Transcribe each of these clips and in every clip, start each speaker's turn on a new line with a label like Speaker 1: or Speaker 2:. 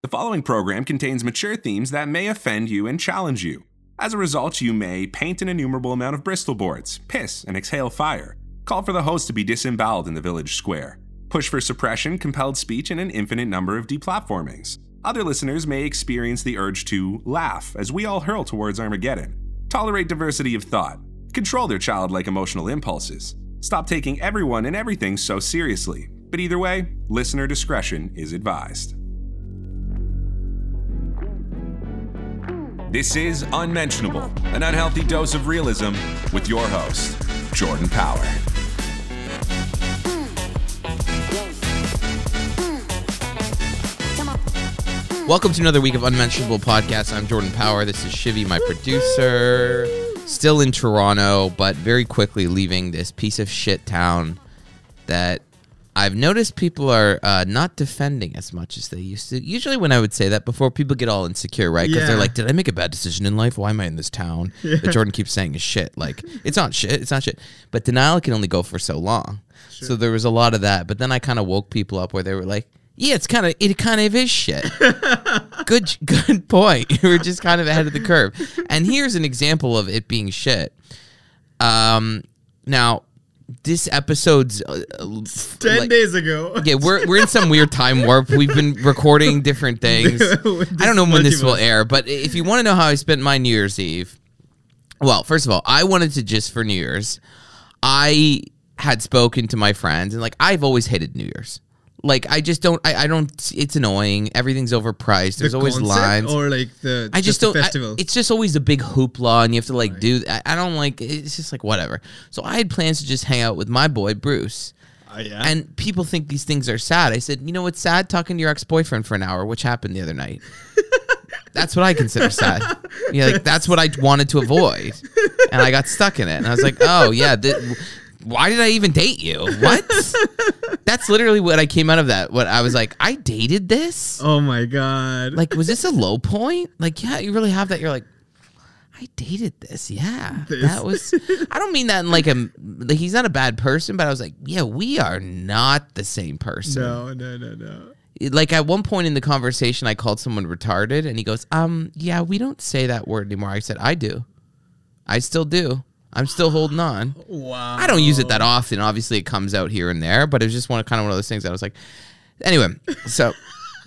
Speaker 1: The following program contains mature themes that may offend you and challenge you. As a result, you may paint an innumerable amount of Bristol boards, piss, and exhale fire, call for the host to be disemboweled in the village square, push for suppression, compelled speech, and an infinite number of deplatformings. Other listeners may experience the urge to laugh as we all hurl towards Armageddon, tolerate diversity of thought, control their childlike emotional impulses, stop taking everyone and everything so seriously. But either way, listener discretion is advised. This is Unmentionable, an unhealthy dose of realism with your host, Jordan Power.
Speaker 2: Welcome to another week of Unmentionable Podcast. I'm Jordan Power. This is Shivy, my producer. Still in Toronto, but very quickly leaving this piece of shit town that I've noticed people are uh, not defending as much as they used to. Usually, when I would say that before, people get all insecure, right? Because they're like, "Did I make a bad decision in life? Why am I in this town?" But Jordan keeps saying is shit. Like it's not shit. It's not shit. But denial can only go for so long. So there was a lot of that. But then I kind of woke people up where they were like, "Yeah, it's kind of it kind of is shit." good good point. You were just kind of ahead of the curve. And here's an example of it being shit. Um, now this episode's uh, uh,
Speaker 3: Ten
Speaker 2: like-
Speaker 3: days ago.
Speaker 2: Yeah, we're we're in some weird time warp. We've been recording different things. I don't know when this will air, but if you want to know how I spent my New Year's Eve, well, first of all, I wanted to just for New Year's, I had spoken to my friends and like I've always hated New Year's. Like I just don't. I, I don't. It's annoying. Everything's overpriced. There's
Speaker 3: The
Speaker 2: always lines.
Speaker 3: or like the
Speaker 2: I just
Speaker 3: the
Speaker 2: don't. I-
Speaker 3: festival.
Speaker 2: it's just always a big hoopla, and you have to like do. I, I don't like. It's just like whatever. So I had plans to just hang out with my boy Bruce.
Speaker 3: Ah, yeah.
Speaker 2: And people think these things are sad. I said, you know what's sad? Talking to your ex boyfriend for an hour, which happened the other night. that's what I consider sad. Yeah, like that's what I wanted to avoid, and I got stuck in it. And I was like, oh yeah, th- why did I even date you? What? that's literally what I came out of that. What I was like, I dated this.
Speaker 3: oh my god.
Speaker 2: Like, was this a low point? Like, yeah, you really have that. You're like. I dated this, yeah.
Speaker 3: This.
Speaker 2: That was. I don't mean that in like a. Like he's not a bad person, but I was like, yeah, we are not the same person
Speaker 3: no, no, no, no.
Speaker 2: like at one point in the conversation I called someone retarded and he goes, "Um, yeah, we don't say that word anymore." I said, "I do. I still do. I'm still holding on.
Speaker 3: Wow.
Speaker 2: I don't use it that often. Obviously, it comes out here and there, but it was just one kind of one of those things that I was like, anyway, so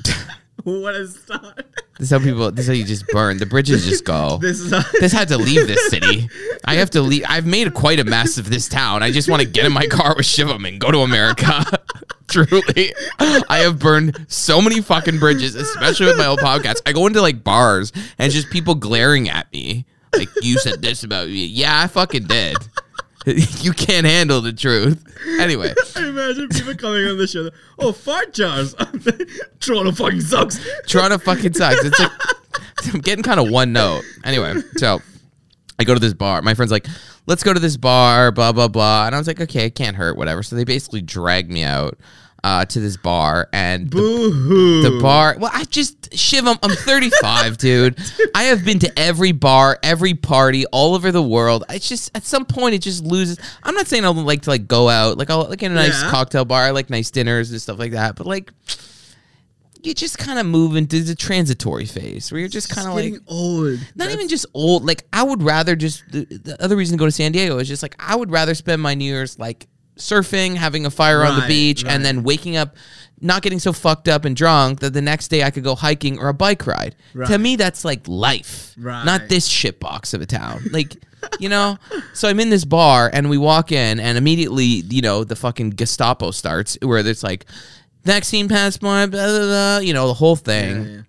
Speaker 3: What a start.
Speaker 2: this is how people this is how you just burn. The bridges just go.
Speaker 3: This is how,
Speaker 2: This had to leave this city. I have to leave. I've made quite a mess of this town. I just want to get in my car with Shivam and go to America. Truly, I have burned so many fucking bridges, especially with my old podcast. I go into like bars and it's just people glaring at me. Like, you said this about me. Yeah, I fucking did. you can't handle the truth. Anyway,
Speaker 3: I imagine people coming on the show. Oh, fart jars. Toronto fucking sucks.
Speaker 2: Toronto fucking sucks. It's like I'm getting kind of one note. Anyway, so I go to this bar. My friend's like, "Let's go to this bar." Blah blah blah. And I was like, "Okay, it can't hurt. Whatever." So they basically dragged me out uh, to this bar, and the, the bar. Well, I just shiv. I'm, I'm 35, dude. I have been to every bar, every party, all over the world. It's just at some point it just loses. I'm not saying I don't like to like go out, like I'll like in a nice
Speaker 3: Yeah.
Speaker 2: cocktail bar. I like nice dinners and stuff like that. But like you just kind of move into the transitory phase where you're just kind of like
Speaker 3: old.
Speaker 2: not even just old. Like I would rather just the, the other reason to go to San Diego is just like I would rather spend my New Year's like surfing, having a fire on the beach,
Speaker 3: right.
Speaker 2: and then waking up, not getting so fucked up and drunk that the next day I could go hiking or a bike ride. To me, that's like life,
Speaker 3: Right.
Speaker 2: not this shit box of a town. Like. You know, so I'm in this bar and we walk in, and immediately, you know, the fucking Gestapo starts where it's like, vaccine passport, blah, blah, blah, you know, the whole thing.
Speaker 3: Yeah, yeah.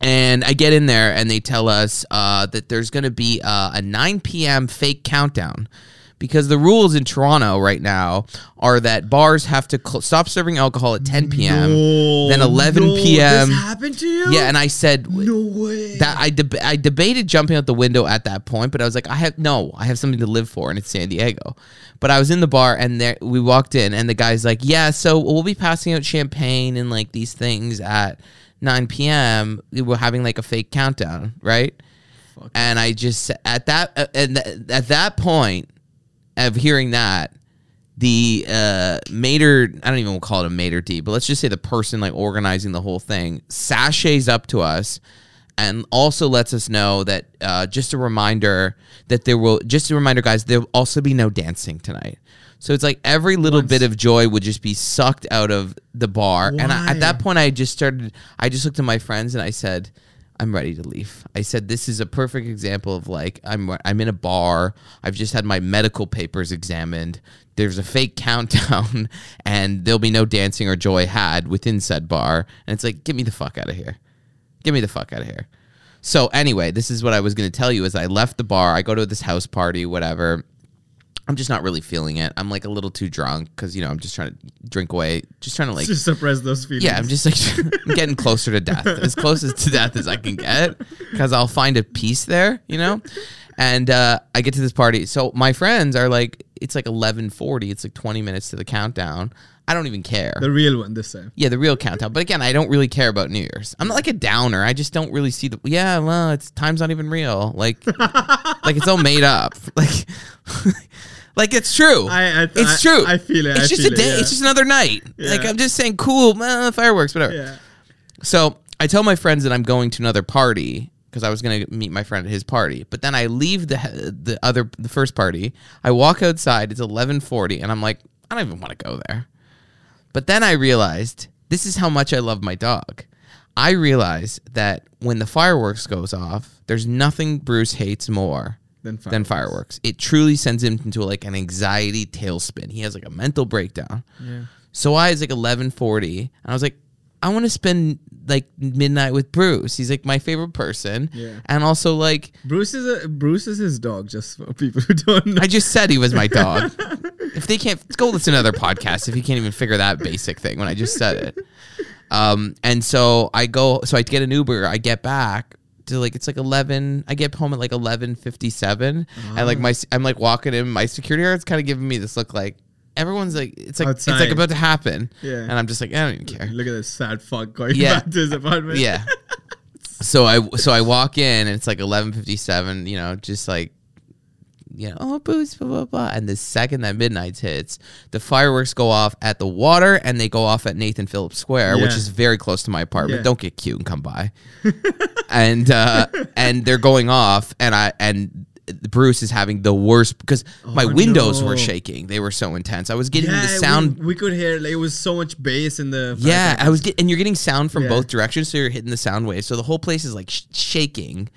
Speaker 2: And I get in there and they tell us uh, that there's going to be uh, a 9 p.m. fake countdown because the rules in Toronto right now are that bars have to cl- stop serving alcohol at 10 p.m.
Speaker 3: No,
Speaker 2: then 11
Speaker 3: no,
Speaker 2: p.m.
Speaker 3: This happened to you?
Speaker 2: Yeah, and I said
Speaker 3: no way.
Speaker 2: that I deb- I debated jumping out the window at that point, but I was like, I have no, I have something to live for, and it's San Diego. But I was in the bar, and there we walked in, and the guy's like, Yeah, so we'll be passing out champagne and like these things at 9 p.m. We're having like a fake countdown, right? And I just at that uh, and th- at that point of hearing that, the uh mater i don't even call it a mater d but let's just say the person like organizing the whole thing sashays up to us and also lets us know that uh, just a reminder that there will just a reminder guys there will also be no dancing tonight. So it's like every little bit of joy would just be sucked out of the bar. And I, at that point i just started i just looked at my friends and i said i'm ready to leave i said this is a perfect example of like i'm i'm in a bar i've just had my medical papers examined there's a fake countdown and there'll be no dancing or joy had within said bar and it's like get me the fuck out of here Get me the fuck out of here. So anyway, this is what I was going to tell you as I left the bar. I go to this house party, whatever. I'm just not really feeling it. I'm like a little too drunk because you know I'm just trying to drink away, just trying to like
Speaker 3: to suppress those feelings.
Speaker 2: yeah, I'm just like I'm getting closer to death, as close as to death as I can get, because I'll find a peace there, you know. And uh, I get to this party, so my friends are like, it's like 11:40, it's like 20 minutes to the countdown. I don't even care.
Speaker 3: the real one this time.
Speaker 2: Yeah, the real countdown. But again, I don't really care about New Year's. I'm not like a downer. I just don't really see the. Yeah, well, it's time's not even real. Like, like it's all made up. Like, like it's true.
Speaker 3: I- I-
Speaker 2: it's true.
Speaker 3: I feel it,
Speaker 2: It's
Speaker 3: I
Speaker 2: just a
Speaker 3: it,
Speaker 2: day.
Speaker 3: yeah.
Speaker 2: It's just another night. Like I'm just saying, cool, uh, fireworks, whatever.
Speaker 3: Yeah.
Speaker 2: So I tell my friends that I'm going to another party because I was going to meet my friend at his party. But then I leave the the other the first party. I walk outside. It's 11:40, and I'm like, I don't even want to go there. But then I realized this is how much I love my dog. I realized that when the fireworks goes off, there's nothing Bruce hates more
Speaker 3: Than
Speaker 2: than fireworks. It truly sends him into like an anxiety tailspin. He has like a mental breakdown.
Speaker 3: Yeah.
Speaker 2: So I was like eleven forty, and I was like, I want to spend like midnight with Bruce. He's like my favorite person,
Speaker 3: Yeah.
Speaker 2: and also like
Speaker 3: Bruce is a Bruce is his dog. Just for people who don't know.
Speaker 2: I just said he was my dog. if they can't, go listen to another podcast. If you can't even figure that basic thing when I just said it, um, and so I go, so I get an Uber. I get back to like it's like eleven. I get home at like eleven fifty seven, and like my I'm like walking in. My security guard's kind of giving me this look like. Everyone's like, it's like it's like about to happen,
Speaker 3: Yeah.
Speaker 2: and I'm just like, I don't even care.
Speaker 3: Look at this sad fuck going
Speaker 2: Yeah.
Speaker 3: back to his apartment.
Speaker 2: Yeah. so I so I walk in and it's like eleven fifty seven. You know, just like you know, oh booze, blah blah blah. And the second that midnight hits, the fireworks go off at the water and they go off at Nathan Phillips Square, which is very close to my apartment.
Speaker 3: Yeah.
Speaker 2: Don't get cute and come by. and uh and they're going off and I and Bruce is having the worst because my
Speaker 3: Oh,
Speaker 2: windows were shaking. They were so intense. I was getting
Speaker 3: Yeah,
Speaker 2: the sound
Speaker 3: We, we could hear like it was so much bass in the.
Speaker 2: yeah. I was getting, and you're getting sound from
Speaker 3: Yeah.
Speaker 2: both directions, so you're hitting the sound waves. So the whole place is like sh- shaking,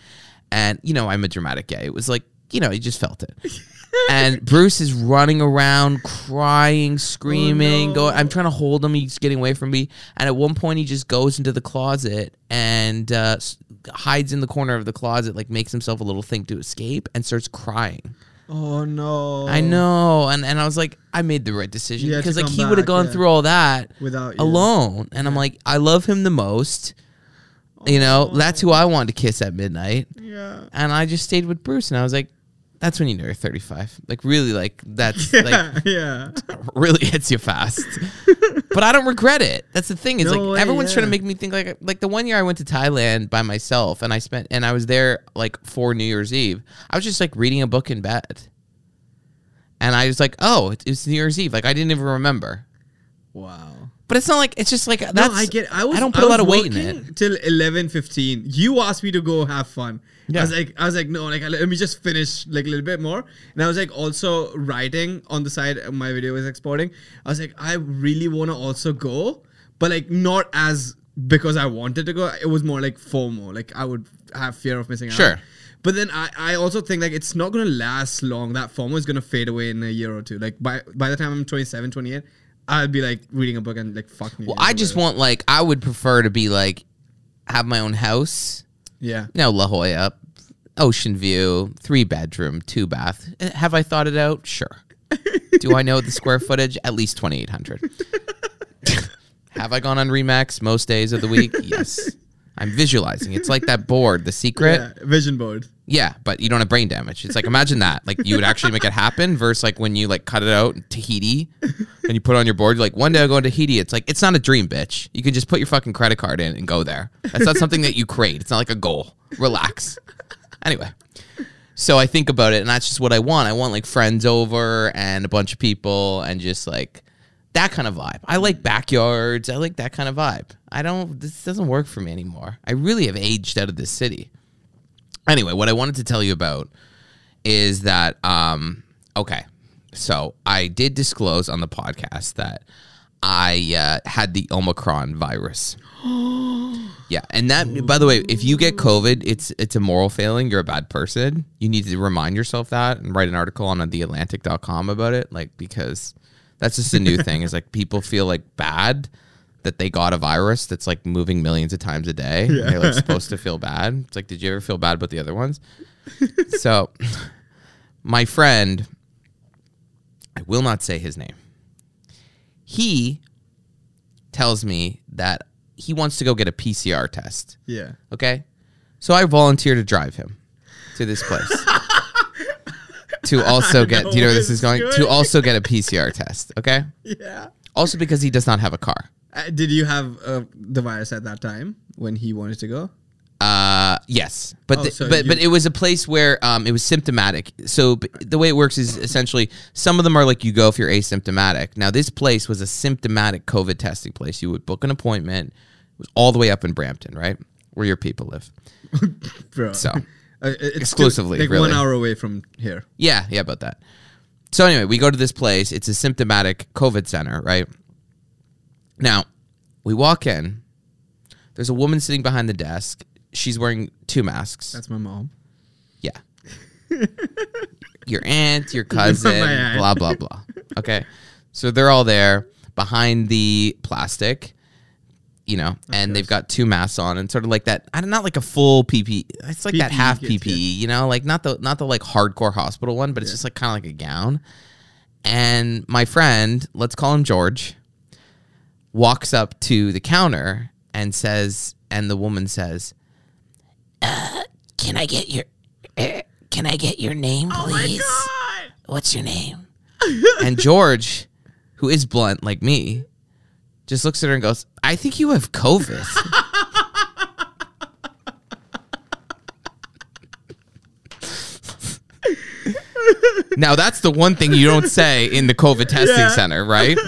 Speaker 2: and you know I'm a dramatic guy. It was like you know you just felt it. and Bruce is running around, crying, screaming.
Speaker 3: no.
Speaker 2: Going, I'm trying to hold him. He's getting away from me. And at one point, he just goes into the closet and uh, s- hides in the corner of the closet, like makes himself a little thing to escape, and starts crying.
Speaker 3: Oh no!
Speaker 2: I know, and and I was like, I made the right decision
Speaker 3: You had to
Speaker 2: because like he would have gone
Speaker 3: yeah.
Speaker 2: through all that
Speaker 3: Without you.
Speaker 2: alone, and I'm like, I love him the most. You know, that's who I wanted to kiss at midnight,
Speaker 3: Yeah.
Speaker 2: and I just stayed with Bruce, and I was like, that's when you know you're 35. Like really, like that's
Speaker 3: Yeah.
Speaker 2: like
Speaker 3: yeah.
Speaker 2: really hits you fast. but I don't regret it. That's the thing. Is
Speaker 3: No
Speaker 2: like
Speaker 3: way,
Speaker 2: everyone's trying to make me think like like the one year I went to Thailand by myself, and I spent and I was there like for New Year's Eve. I was just like reading a book in bed, and I was like, oh, it's, New Year's Eve. Like I didn't even remember.
Speaker 3: Wow.
Speaker 2: But it's not like it's just like that's.
Speaker 3: no, I get. I was.
Speaker 2: I don't put
Speaker 3: a
Speaker 2: a lot of weight in it.
Speaker 3: till eleven fifteen. You asked me to go have fun.
Speaker 2: Yeah.
Speaker 3: I was like, I was like, no, like let me just finish like a little bit more. And I was like, also writing on the side. uh, My video was exporting. I was like, I really want to also go, but like not as because I wanted to go. It was more like FOMO. Like I would have fear of missing out.
Speaker 2: Sure.
Speaker 3: But then I, I also think like it's not gonna last long. That FOMO is gonna fade away in a year or two. Like by by the time I'm 27, 28, I'll be like reading a book and like fuck me.
Speaker 2: Well, I just want like I would prefer to be like have my own house.
Speaker 3: Yeah.
Speaker 2: Know, La Jolla, ocean view, three bedroom, two bath. Eh, Have I thought it out? Sure. Do I know the square footage? At least twenty eight hundred. Have I gone on Remax most days of the week? Yes. I'm visualizing. It's like that board, The Secret.
Speaker 3: Yeah, vision board.
Speaker 2: Yeah, but you don't have brain damage. It's like imagine that. Like you would actually make it happen versus like when you like cut it out in Tahiti and you put it on your board, you're like, one day I'll go to Tahiti. It's like it's not a dream, bitch. You can just put your fucking credit card in and go there. That's not something that you create. It's not like a goal. Relax. Anyway. So I think about it, and that's just what I want. I want like friends over and a bunch of people, and just like that kind of vibe. I like backyards. I like that kind of vibe. I don't. This doesn't work for me anymore. I really have aged out of this city. Anyway, what I wanted to tell you about is that um okay. So I did disclose on the podcast that I uh, had the Omicron virus. Yeah, and that by the way, if you get COVID, it's it's a moral failing. You're a bad person. You need to remind yourself that and write an article on theatlantic.com about it like because that's just a new thing. Is like people feel like bad that they got a virus that's like moving millions of times a day. and They're like supposed to feel bad. It's like, did you ever feel bad about the other ones? so, my friend, I will not say his name. He tells me that he wants to go get a PCR test.
Speaker 3: Yeah.
Speaker 2: Okay. So I volunteer to drive him to this place. to also get, do you know where this is going?
Speaker 3: Know
Speaker 2: To also get a PCR test. Okay.
Speaker 3: Yeah.
Speaker 2: Also because he does not have a car.
Speaker 3: Uh, did you have uh, the virus at that time when he wanted to go?
Speaker 2: Uh, yes, but
Speaker 3: Oh,
Speaker 2: the-
Speaker 3: so
Speaker 2: but
Speaker 3: you-
Speaker 2: but it was a place where um it was symptomatic. So b- the way it works is essentially some of them are like you go if you're asymptomatic. Now this place was a symptomatic COVID testing place. You would book an appointment. It was all the way up in Brampton, right, where your people live.
Speaker 3: Bro.
Speaker 2: So
Speaker 3: Uh, it's
Speaker 2: Exclusively,
Speaker 3: like
Speaker 2: really.
Speaker 3: one hour away from here.
Speaker 2: Yeah, yeah, about that. So anyway, we go to this place. It's a symptomatic COVID center, right? Now, we walk in. There's a woman sitting behind the desk. She's wearing two masks.
Speaker 3: That's my mom.
Speaker 2: yeah. your aunt, your cousin, blah blah blah. Okay. So they're all there behind the plastic, you know, and they've got two masks on and sort of like that. I don't not like a full PP. It's like that
Speaker 3: PPE
Speaker 2: half PPE, you know, like not the not the like hardcore hospital one, but it's just like kind of like a gown. And my friend, let's call him George, walks up to the counter and says, and the woman says, uh, "Can I get your, uh, can I get your name, please? What's your name?" and George, who is blunt like me, just looks at her and goes, "I think you have COVID." now that's the one thing you don't say in the COVID testing
Speaker 3: Yeah.
Speaker 2: center, right?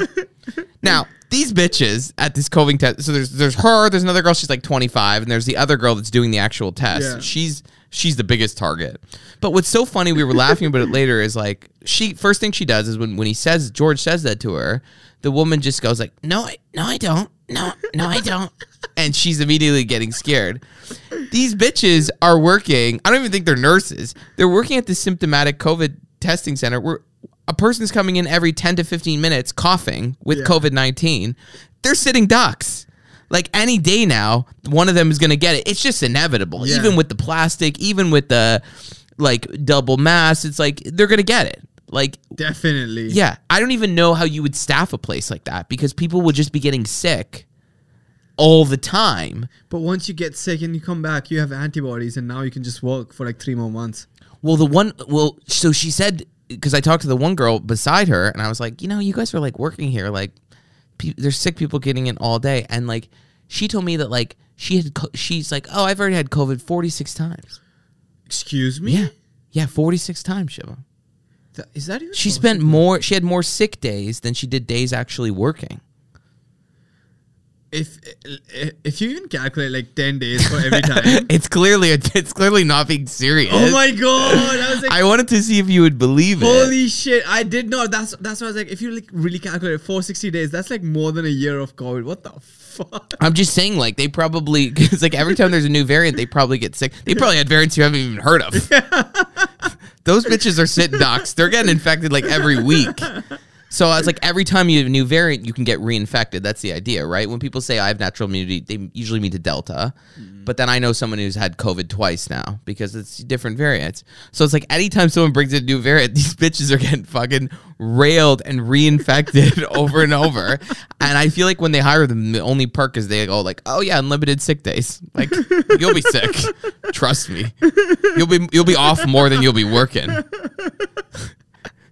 Speaker 2: Now, these bitches at this COVID test, so there's there's her, there's another girl, she's like 25, and there's the other girl that's doing the actual test.
Speaker 3: Yeah.
Speaker 2: She's she's the biggest target. But what's so funny, we were laughing about it later, is like she first thing she does is when when he says George says that to her, the woman just goes like, No, I no, I don't. No, no, I don't. and she's immediately getting scared. These bitches are working. I don't even think they're nurses. They're working at the symptomatic COVID testing center where a person's coming in every 10 to 15 minutes coughing with
Speaker 3: Yeah.
Speaker 2: COVID 19. They're sitting ducks. Like any day now, one of them is going to get it. It's just inevitable.
Speaker 3: Yeah.
Speaker 2: Even with the plastic, even with the like double mask, it's like they're going to get it. Like,
Speaker 3: Definitely.
Speaker 2: yeah, I don't even know how you would staff a place like that because people would just be getting sick all the time.
Speaker 3: But once you get sick and you come back, you have antibodies, and now you can just work for like three more months.
Speaker 2: Well, the one, well, so she said because I talked to the one girl beside her, and I was like, you know, you guys are like working here, like, pe- there's sick people getting in all day, and like, she told me that like she had, co- she's like, oh, I've already had COVID 46 times.
Speaker 3: Excuse me.
Speaker 2: Yeah, yeah, 46 times, Shiva.
Speaker 3: Th- Is that even?
Speaker 2: She spent more, she had more sick days than she did days actually working.
Speaker 3: If if you even calculate like ten days for every time.
Speaker 2: it's clearly, a, it's clearly not being serious.
Speaker 3: oh my god! I was like,
Speaker 2: I wanted to see if you would believe it.
Speaker 3: holy shit! I did not. That's that's why I was like, if you like really calculate 460 days, that's like more than a year of COVID. What the fuck?
Speaker 2: I'm just saying, like they probably because like every time there's a new variant, they probably get sick. They probably had variants you haven't even heard of. Those bitches are sitting ducks. They're getting infected like every week. So I was like, every time you have a new variant, you can get reinfected. That's the idea, right? When people say I have natural immunity, they usually mean to Delta. Mm-hmm. But then I know someone who's had COVID twice now because it's different variants. So it's like anytime someone brings in a new variant, these bitches are getting fucking railed and reinfected over and over. And I feel like when they hire them, the only perk is they go like, "Oh yeah, unlimited sick days. Like you'll be sick. Trust me. You'll be you'll be off more than you'll be working."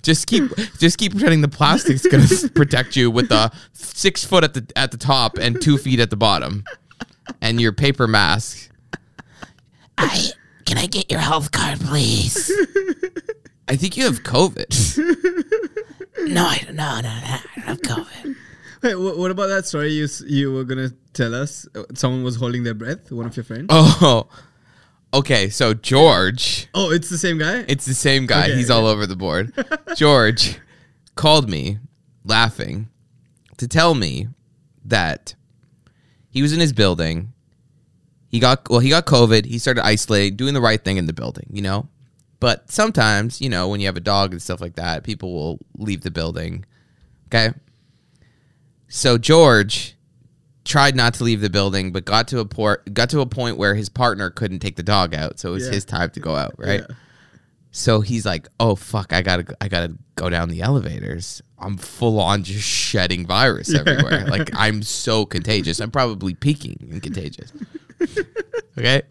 Speaker 2: Just keep, just keep pretending the plastic's gonna protect you with the six foot at the at the top and two feet at the bottom, and your paper mask. I Can I get your health card, please? I think you have COVID. no, I don't. No, no, no, I don't have COVID.
Speaker 3: Wait, wh- what about that story you s- you were gonna tell us? Uh, Someone was holding their breath. One of your friends.
Speaker 2: Oh, okay. So George,
Speaker 3: Oh, it's the same guy.
Speaker 2: it's the same guy.
Speaker 3: Okay,
Speaker 2: He's
Speaker 3: okay.
Speaker 2: all over the board. George called me laughing to tell me that he was in his building. He got well, he got COVID. He started isolating, doing the right thing in the building, you know. But sometimes, you know, when you have a dog and stuff like that, people will leave the building. Okay. So George tried not to leave the building, but got to a port got to a point where his partner couldn't take the dog out, so it was
Speaker 3: Yeah.
Speaker 2: his time to go out, right?
Speaker 3: Yeah.
Speaker 2: So he's like, "Oh fuck, I gotta, I gotta go down the elevators. I'm full on just shedding virus everywhere. Like I'm so contagious. I'm probably peaking and contagious. okay.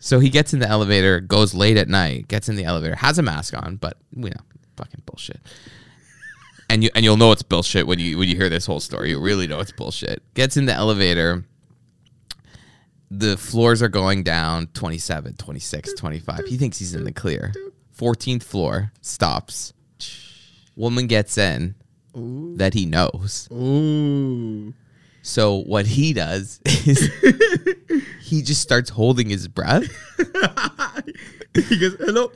Speaker 2: So he gets in the elevator, goes late at night, gets in the elevator, has a mask on, but you know, fucking bullshit. And you and you'll know it's bullshit when you when you hear this whole story. You really know it's bullshit. Gets in the elevator. The floors are going down 27, 26, 25. He thinks he's in the clear. 14th floor, stops. Woman gets in that he knows.
Speaker 3: Ooh.
Speaker 2: So what he does is he just starts holding his breath.
Speaker 3: he goes, "Hello,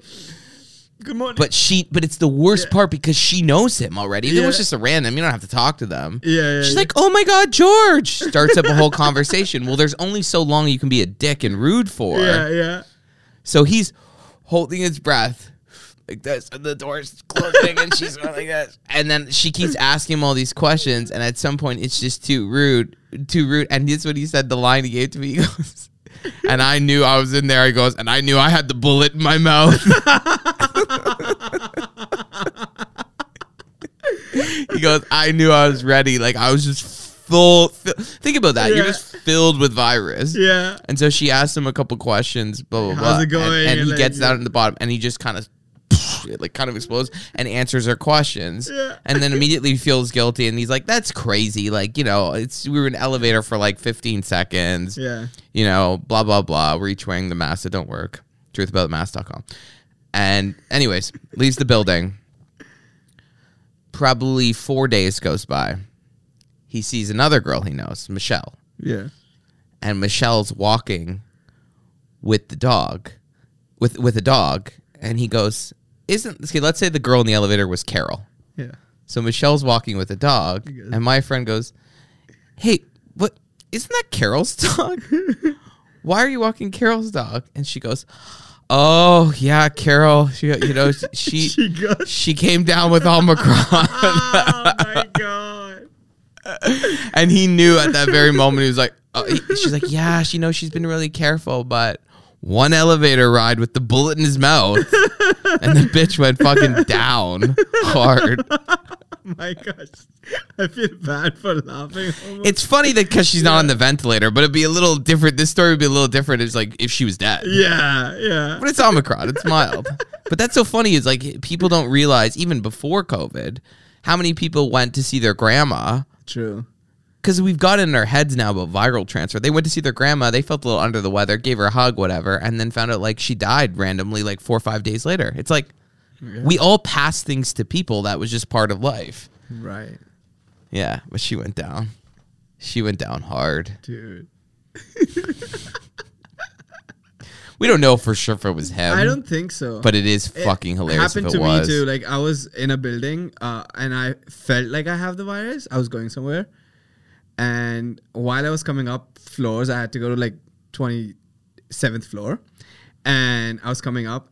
Speaker 3: good morning."
Speaker 2: But she but it's the worst part because she knows him already. If it was just a random, you don't have to talk to them.
Speaker 3: Yeah, yeah,
Speaker 2: She's
Speaker 3: yeah.
Speaker 2: like, "Oh my god, George!" Starts up a whole conversation. Well, there's only so long you can be a dick and rude for.
Speaker 3: yeah, yeah.
Speaker 2: So he's holding his breath like this, and the door's closing, and she's going like this. And then she keeps asking him all these questions, and at some point, it's just too rude, too rude. And this is what he said. The line he gave to me, he goes, and I knew I was in there. He goes, and I knew I had the bullet in my mouth. he goes, I knew I was ready. Like I was just full. think about that. You're just filled with virus.
Speaker 3: Yeah.
Speaker 2: And so she asked him a couple questions, blah blah
Speaker 3: How's
Speaker 2: blah.
Speaker 3: it
Speaker 2: and-
Speaker 3: going?
Speaker 2: And, he
Speaker 3: Like,
Speaker 2: gets
Speaker 3: yeah.
Speaker 2: down in the bottom, and he just kind of, like, kind of explodes and answers her questions.
Speaker 3: Yeah.
Speaker 2: And then immediately feels guilty, and he's like, "That's crazy. Like, you know, it's we were in an elevator for like 15 seconds.
Speaker 3: Yeah.
Speaker 2: You know, blah blah blah. We're each wearing the mask that don't work. Truthaboutmask.com. And anyways, leaves the building. Probably four days goes by. He sees another girl he knows, Michelle
Speaker 3: Yeah.
Speaker 2: and Michelle's walking with the dog, with with a dog, and he goes, "Isn't okay?" Let's say the girl in the elevator was Carol.
Speaker 3: Yeah.
Speaker 2: So Michelle's walking with a dog, and my friend goes, "Hey, what? Isn't that Carol's dog? Why are you walking Carol's dog?" And she goes, "Oh yeah, Carol. She, you know, she
Speaker 3: She got.
Speaker 2: she came down with Omicron."
Speaker 3: oh my god.
Speaker 2: and he knew at that very moment he was like uh, he- she's like yeah she knows she's been really careful but one elevator ride with the bullet in his mouth and the bitch went fucking down hard
Speaker 3: my gosh. I feel bad for laughing. almost.
Speaker 2: it's funny that because she's not on the ventilator but it'd be a little different this story would be a little different it's like if she was dead
Speaker 3: yeah, yeah.
Speaker 2: but it's omicron it's mild but that's so funny is like people don't realize even before covid how many people went to see their grandma
Speaker 3: True.
Speaker 2: because we've got it in our heads now about viral transfer. They went to see their grandma, they felt a little under the weather, gave her a hug, whatever, and then found out like she died randomly like four or five days later. It's like we all pass things to people that was just part of life.
Speaker 3: Right,
Speaker 2: Yeah, but she went down. She went down hard.
Speaker 3: dude.
Speaker 2: We don't know for sure if it was him.
Speaker 3: I don't think so.
Speaker 2: but it is
Speaker 3: It
Speaker 2: fucking hilarious if
Speaker 3: Happened to
Speaker 2: was.
Speaker 3: me too. Like I was in a building, uh, and I felt like I have the virus. I was going somewhere, and while I was coming up floors, I had to go to like twenty seventh floor, and I was coming up.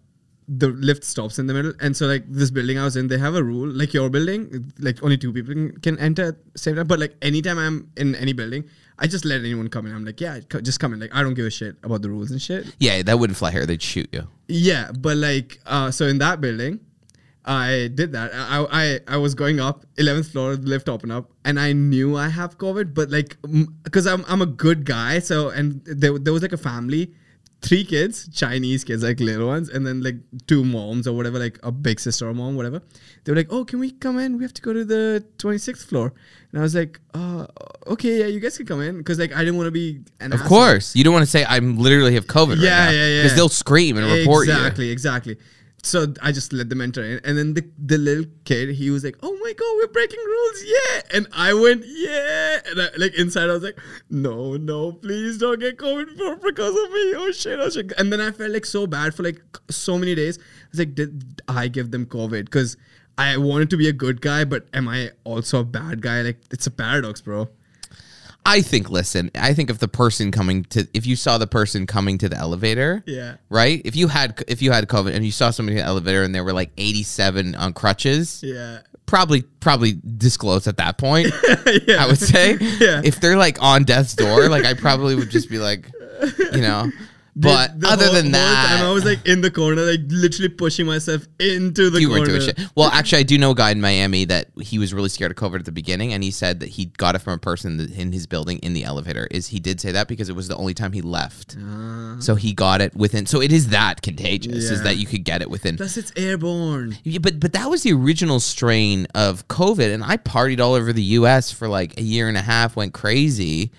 Speaker 3: The lift stops in the middle, and so like this building I was in, they have a rule like your building, like only two people can, can enter at the same time. But like anytime I'm in any building, I just let anyone come in. I'm like, yeah, co- just come in. Like I don't give a shit about the rules and shit.
Speaker 2: Yeah, that wouldn't fly here. They'd shoot you.
Speaker 3: Yeah, but like, uh, so in that building, I did that. I I, I was going up, eleventh floor, the lift opened up, and I knew I have COVID, but like, because I'm I'm a good guy, so and there there was like a family, three kids, Chinese kids, like little ones, and then like two moms or whatever, like a big sister or mom, whatever. They were like, "Oh, can we come in? We have to go to the twenty sixth floor." And I was like, uh, "Okay, yeah, you guys can come in," because like I didn't want to be an
Speaker 2: Of
Speaker 3: asshole.
Speaker 2: course, you don't want to say I'm literally have COVID.
Speaker 3: Yeah,
Speaker 2: right
Speaker 3: yeah, yeah.
Speaker 2: Because they'll scream and report you.
Speaker 3: exactly, exactly. So I just let them enter in, and then the the little kid, he was like, "Oh my god, we're breaking rules, yeah!" And I went, "Yeah!" And I, like inside, I was like, "No, no, please don't get COVID because of me." Oh shit, oh shit! And then I felt like so bad for like so many days. I was like, "Did I give them COVID?" Because I wanted to be a good guy, but am I also a bad guy? Like it's a paradox, bro.
Speaker 2: I think. Listen, I think if the person coming to, if you saw the person coming to the elevator,
Speaker 3: Yeah.
Speaker 2: right? If you had if you had COVID and you saw somebody in the elevator and they were like 87 on crutches,
Speaker 3: Yeah.
Speaker 2: probably probably disclose at that point.
Speaker 3: yeah.
Speaker 2: I would say.
Speaker 3: Yeah.
Speaker 2: If they're like on death's door, like I probably would just be like, you know. But
Speaker 3: The
Speaker 2: other
Speaker 3: whole-
Speaker 2: than that,
Speaker 3: time I was like in the corner, like literally pushing myself into the
Speaker 2: you
Speaker 3: corner.
Speaker 2: to a shit. Well, actually, I do know a guy in Miami that he was really scared of COVID at the beginning, and he said that he got it from a person in his building in the elevator. Is he did say that because it was the only time he left, so he got it within. So it is that contagious, is
Speaker 3: Uh-huh.
Speaker 2: That you could get it within.
Speaker 3: Plus, it's airborne.
Speaker 2: Yeah, but but that was the original strain of COVID, and I partied all over the U.S. for like a year and a half, went crazy,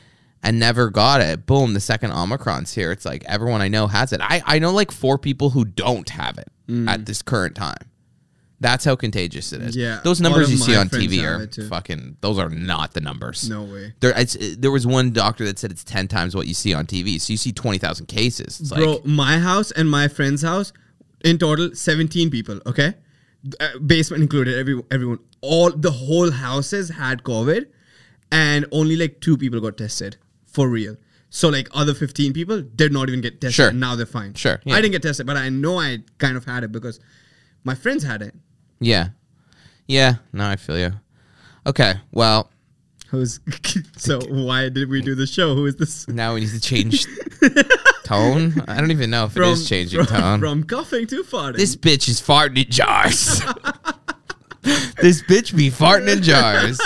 Speaker 2: and never got it. Boom, the second Omicron's here. It's like everyone I know has it. I I know like four people who don't have it
Speaker 3: Mm.
Speaker 2: at this current time. That's how contagious it is.
Speaker 3: Yeah,
Speaker 2: those numbers you see on TV are fucking. Those are not the numbers.
Speaker 3: No way.
Speaker 2: There, it's, there was one doctor that said it's ten times what you see on TV. So you see twenty thousand cases. It's
Speaker 3: Bro,
Speaker 2: like
Speaker 3: my house and my friend's house, in total, 17 people, okay? Uh, basement included, every, everyone. All the whole houses had COVID, and only like two people got tested for real. So, like, other 15 people did not even get tested.
Speaker 2: Sure.
Speaker 3: and Now they're fine.
Speaker 2: Sure, yeah.
Speaker 3: I didn't get tested, but I know I kind of had it because my friends had it.
Speaker 2: yeah, yeah. No, I feel you. Okay, well.
Speaker 3: Who's so? Why did we do the show? Who is this?
Speaker 2: Now we need to change tone. I don't even know if it is changing
Speaker 3: from,
Speaker 2: tone.
Speaker 3: from coughing to farting.
Speaker 2: this bitch is farting in jars. this bitch be farting in jars.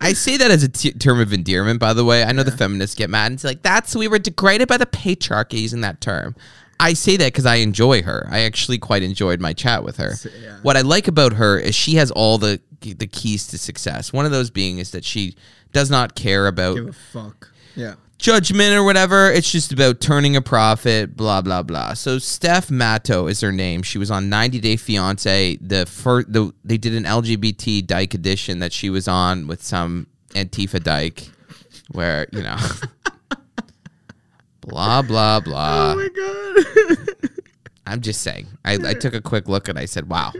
Speaker 2: I say that as a t- term of endearment, by the way. I know the feminists get mad and say like, "That's we were degraded by the patriarchy using that term." I say that because I enjoy her. I actually quite enjoyed my chat with her.
Speaker 3: yeah.
Speaker 2: What I like about her is she has all the the keys to success. One of those being is that she does not care about
Speaker 3: give a fuck. Yeah.
Speaker 2: Judgment or whatever. It's just about turning a profit, blah blah blah. So Steph Matto is her name. She was on 90 Day Fiance. The first, the, they did an LGBT dyke edition that she was on with some Antifa dyke, where you know, blah blah blah.
Speaker 3: oh my god.
Speaker 2: I'm just saying. I, I took a quick look and I said, "Wow,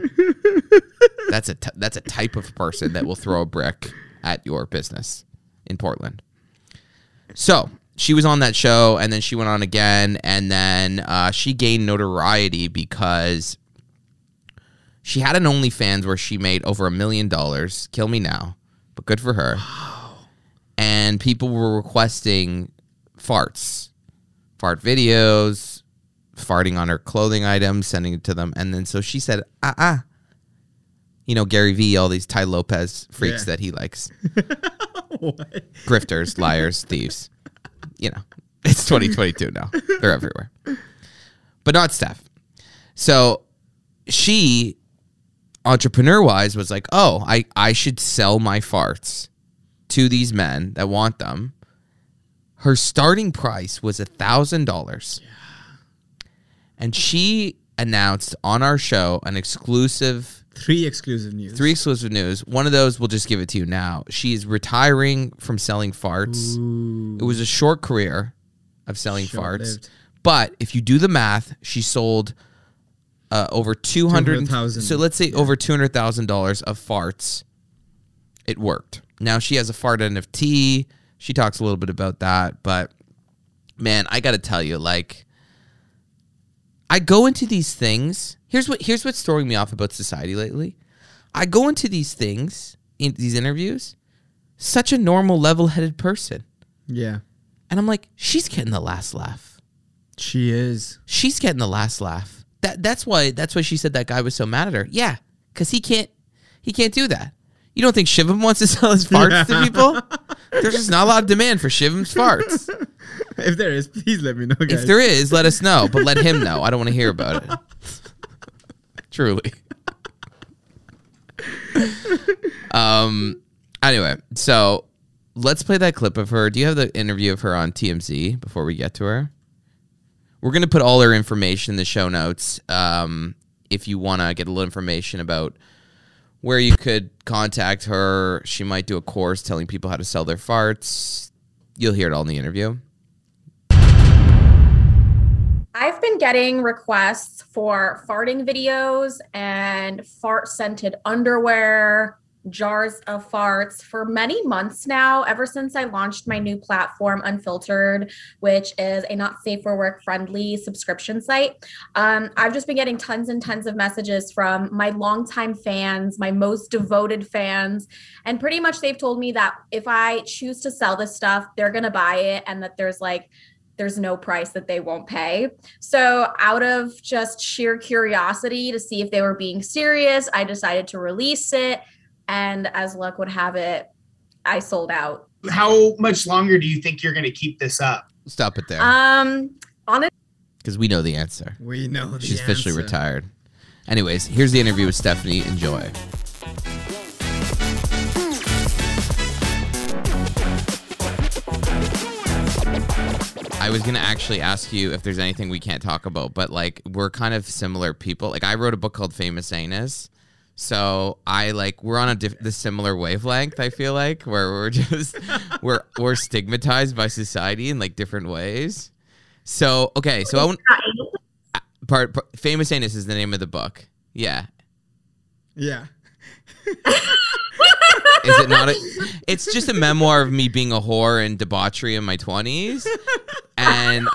Speaker 2: that's a t- that's a type of person that will throw a brick at your business in Portland." So she was on that show, and then she went on again, and then uh, she gained notoriety because she had an OnlyFans where she made over a million dollars. Kill me now, but good for her. And people were requesting farts, fart videos, farting on her clothing items, sending it to them, and then so she said, "Ah ah." You know Gary Vee, all these Tai Lopez freaks
Speaker 3: Yeah.
Speaker 2: that he likes
Speaker 3: what?
Speaker 2: grifters, liars, thieves. You know, it's 2022 now. They're everywhere. But not Steph. So she, entrepreneur wise, was like, oh, I, I should sell my farts to these men that want them. Her starting price was a thousand dollars. And she announced on our show an exclusive
Speaker 3: Three exclusive news.
Speaker 2: Three exclusive news. One of those we'll just give it to you now. She's retiring from selling farts. It was a short career of selling farts.
Speaker 3: Short-lived.
Speaker 2: But if you do the math, she sold uh, over 200
Speaker 3: 200,000.
Speaker 2: So let's say over $200,000 of farts. It worked. Now she has a fart NFT. She talks a little bit about that, but man, I got to tell you like I go into these things. Here's what here's what's throwing me off about society lately. I go into these things in these interviews, such a normal, level-headed person,
Speaker 3: Yeah.
Speaker 2: and I'm like, she's getting the last laugh.
Speaker 3: She is.
Speaker 2: She's getting the last laugh. That that's why that's why she said that guy was so mad at her. Yeah, because he can't he can't do that. You don't think Shivam wants to sell his farts to people? There's just not a lot of demand for Shivam's farts.
Speaker 3: if there is, please let me know, guys.
Speaker 2: If there is, let us know, but let him know. I don't want to hear about it. Truly. um. Anyway, so let's play that clip of her. Do you have the interview of her on TMZ before we get to her? We're gonna put all her information in the show notes. Um, if you want to get a little information about where you could contact her, she might do a course telling people how to sell their farts. You'll hear it all in the interview.
Speaker 4: I've been getting requests for farting videos and fart scented underwear, jars of farts for many months now, ever since I launched my new platform, Unfiltrd, which is a not safe for work friendly subscription site. Um, I've just been getting tons and tons of messages from my longtime fans, my most devoted fans. And pretty much they've told me that if I choose to sell this stuff, they're going to buy it and that there's like, there's no price that they won't pay. So, out of just sheer curiosity to see if they were being serious, I decided to release it. And as luck would have it, I sold out.
Speaker 5: How much longer do you think you're going to keep this up?
Speaker 2: Stop it there,
Speaker 4: Um, on
Speaker 2: because we know the answer.
Speaker 3: we know the
Speaker 2: She's officially
Speaker 3: answer.
Speaker 2: retired. Anyways, here's the interview with Stephanie. Enjoy. I was gonna actually ask you if there's anything we can't talk about, but like we're kind of similar people. Like I wrote a book called Famous Anus, so I like we're on a diff- the similar wavelength. I feel like where we're just we're we're stigmatized by society in like different ways. So okay, so I want uh, part, part famous anus is the name of the book yeah
Speaker 3: Yeah.
Speaker 2: is it not a, it's just a memoir of me being a whore and debauchery in my 20s and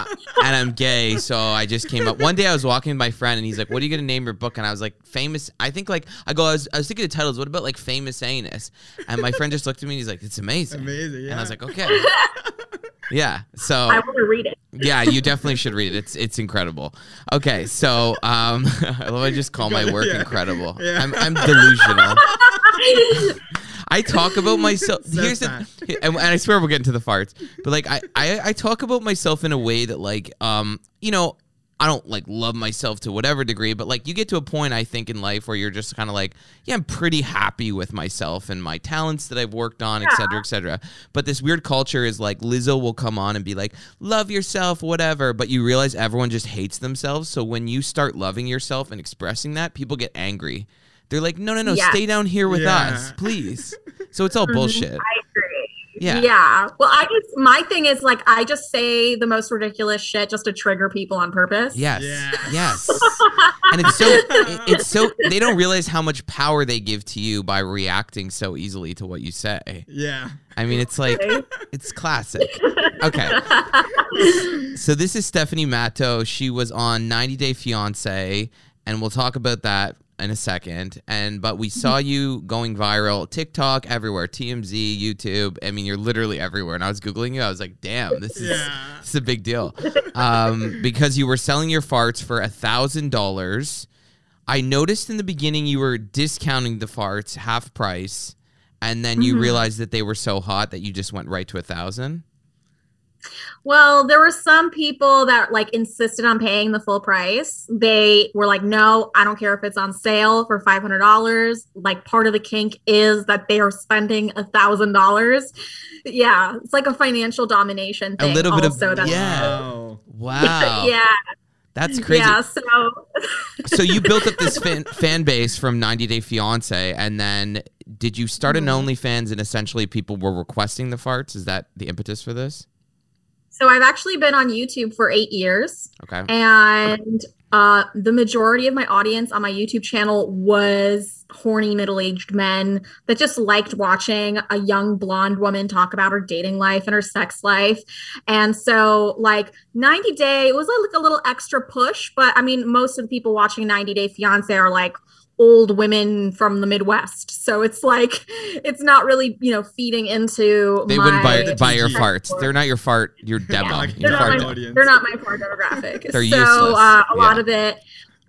Speaker 2: and i'm gay so i just came up one day i was walking with my friend and he's like what are you gonna name your book and i was like famous i think like i go i was, I was thinking of titles what about like famous anus and my friend just looked at me and he's like it's amazing
Speaker 3: Amazing,
Speaker 2: and i was like okay yeah so
Speaker 4: I want to read it.
Speaker 2: yeah, you definitely should read it. It's it's incredible. Okay, so um, I love I just call my work
Speaker 3: Yeah.
Speaker 2: incredible.
Speaker 3: Yeah.
Speaker 2: I'm I'm delusional. I talk about myself.
Speaker 3: So
Speaker 2: here's the, and, and I swear we'll get into the farts, but like I, I I talk about myself in a way that like um you know I don't like love myself to whatever degree, but like you get to a point I think in life where you're just kind of like, yeah, I'm pretty happy with myself and my talents that I've worked on, et cetera, et cetera. But this weird culture is like Lizzo will come on and be like, love yourself, whatever. But you realize everyone just hates themselves. So when you start loving yourself and expressing that, people get angry. They're like, no, no, no,
Speaker 4: Yeah.
Speaker 2: stay down here with
Speaker 3: Yeah.
Speaker 2: us, please. So it's all mm-hmm. bullshit.
Speaker 4: I agree.
Speaker 2: Yeah.
Speaker 4: Yeah. Well, I just my thing is like I just say the most ridiculous shit just to trigger people on purpose.
Speaker 2: Yes.
Speaker 3: Yeah.
Speaker 2: Yes. and it's so it's so they don't realize how much power they give to you by reacting so easily to what you say.
Speaker 3: Yeah.
Speaker 2: I mean, it's like it's classic. Okay. So this is Stephanie Matto. She was on 90 Day Fiance, and we'll talk about that in a second. And but we saw you going viral, TikTok, everywhere, TMZ, YouTube. I mean, you're literally everywhere. And I was googling you. I was like, damn, this is
Speaker 3: Yeah.
Speaker 2: this is a big deal. Um, because you were selling your farts for a thousand dollars. I noticed in the beginning you were discounting the farts half price, and then you realized that they were so hot that you just went right to a thousand.
Speaker 4: Well, there were some people that like insisted on paying the full price. They were like, "No, I don't care if it's on sale for five hundred dollars." Like part of the kink is that they are spending a thousand dollars. Yeah, it's like a financial domination
Speaker 2: A little bit of-
Speaker 4: also, that's-
Speaker 2: yeah.
Speaker 3: Wow.
Speaker 2: Wow,
Speaker 4: yeah,
Speaker 2: that's crazy.
Speaker 4: yeah. So
Speaker 2: so you built up this fan, fan base from 90 Day Fiance, and then did you start an
Speaker 4: Mm-hmm.
Speaker 2: OnlyFans and essentially people were requesting the farts? Is that the impetus for this?
Speaker 4: So I've actually been on YouTube for eight years,
Speaker 2: Okay.
Speaker 4: and uh, the majority of my audience on my YouTube channel was horny middle-aged men that just liked watching a young blonde woman talk about her dating life and her sex life. And so, like 90 Day, it was like a little extra push, but I mean, most of the people watching 90 Day Fiance are like old women from the Midwest. So it's like it's not really, you know, feeding into
Speaker 2: They
Speaker 4: my
Speaker 2: wouldn't buy, buy your
Speaker 3: TG.
Speaker 2: farts. They're not your fart, your demo.
Speaker 3: like,
Speaker 2: your
Speaker 4: they're,
Speaker 2: fart
Speaker 4: not my,
Speaker 3: audience.
Speaker 4: they're not my part demographic.
Speaker 2: They're
Speaker 4: so
Speaker 2: useless.
Speaker 4: Uh, a lot of it,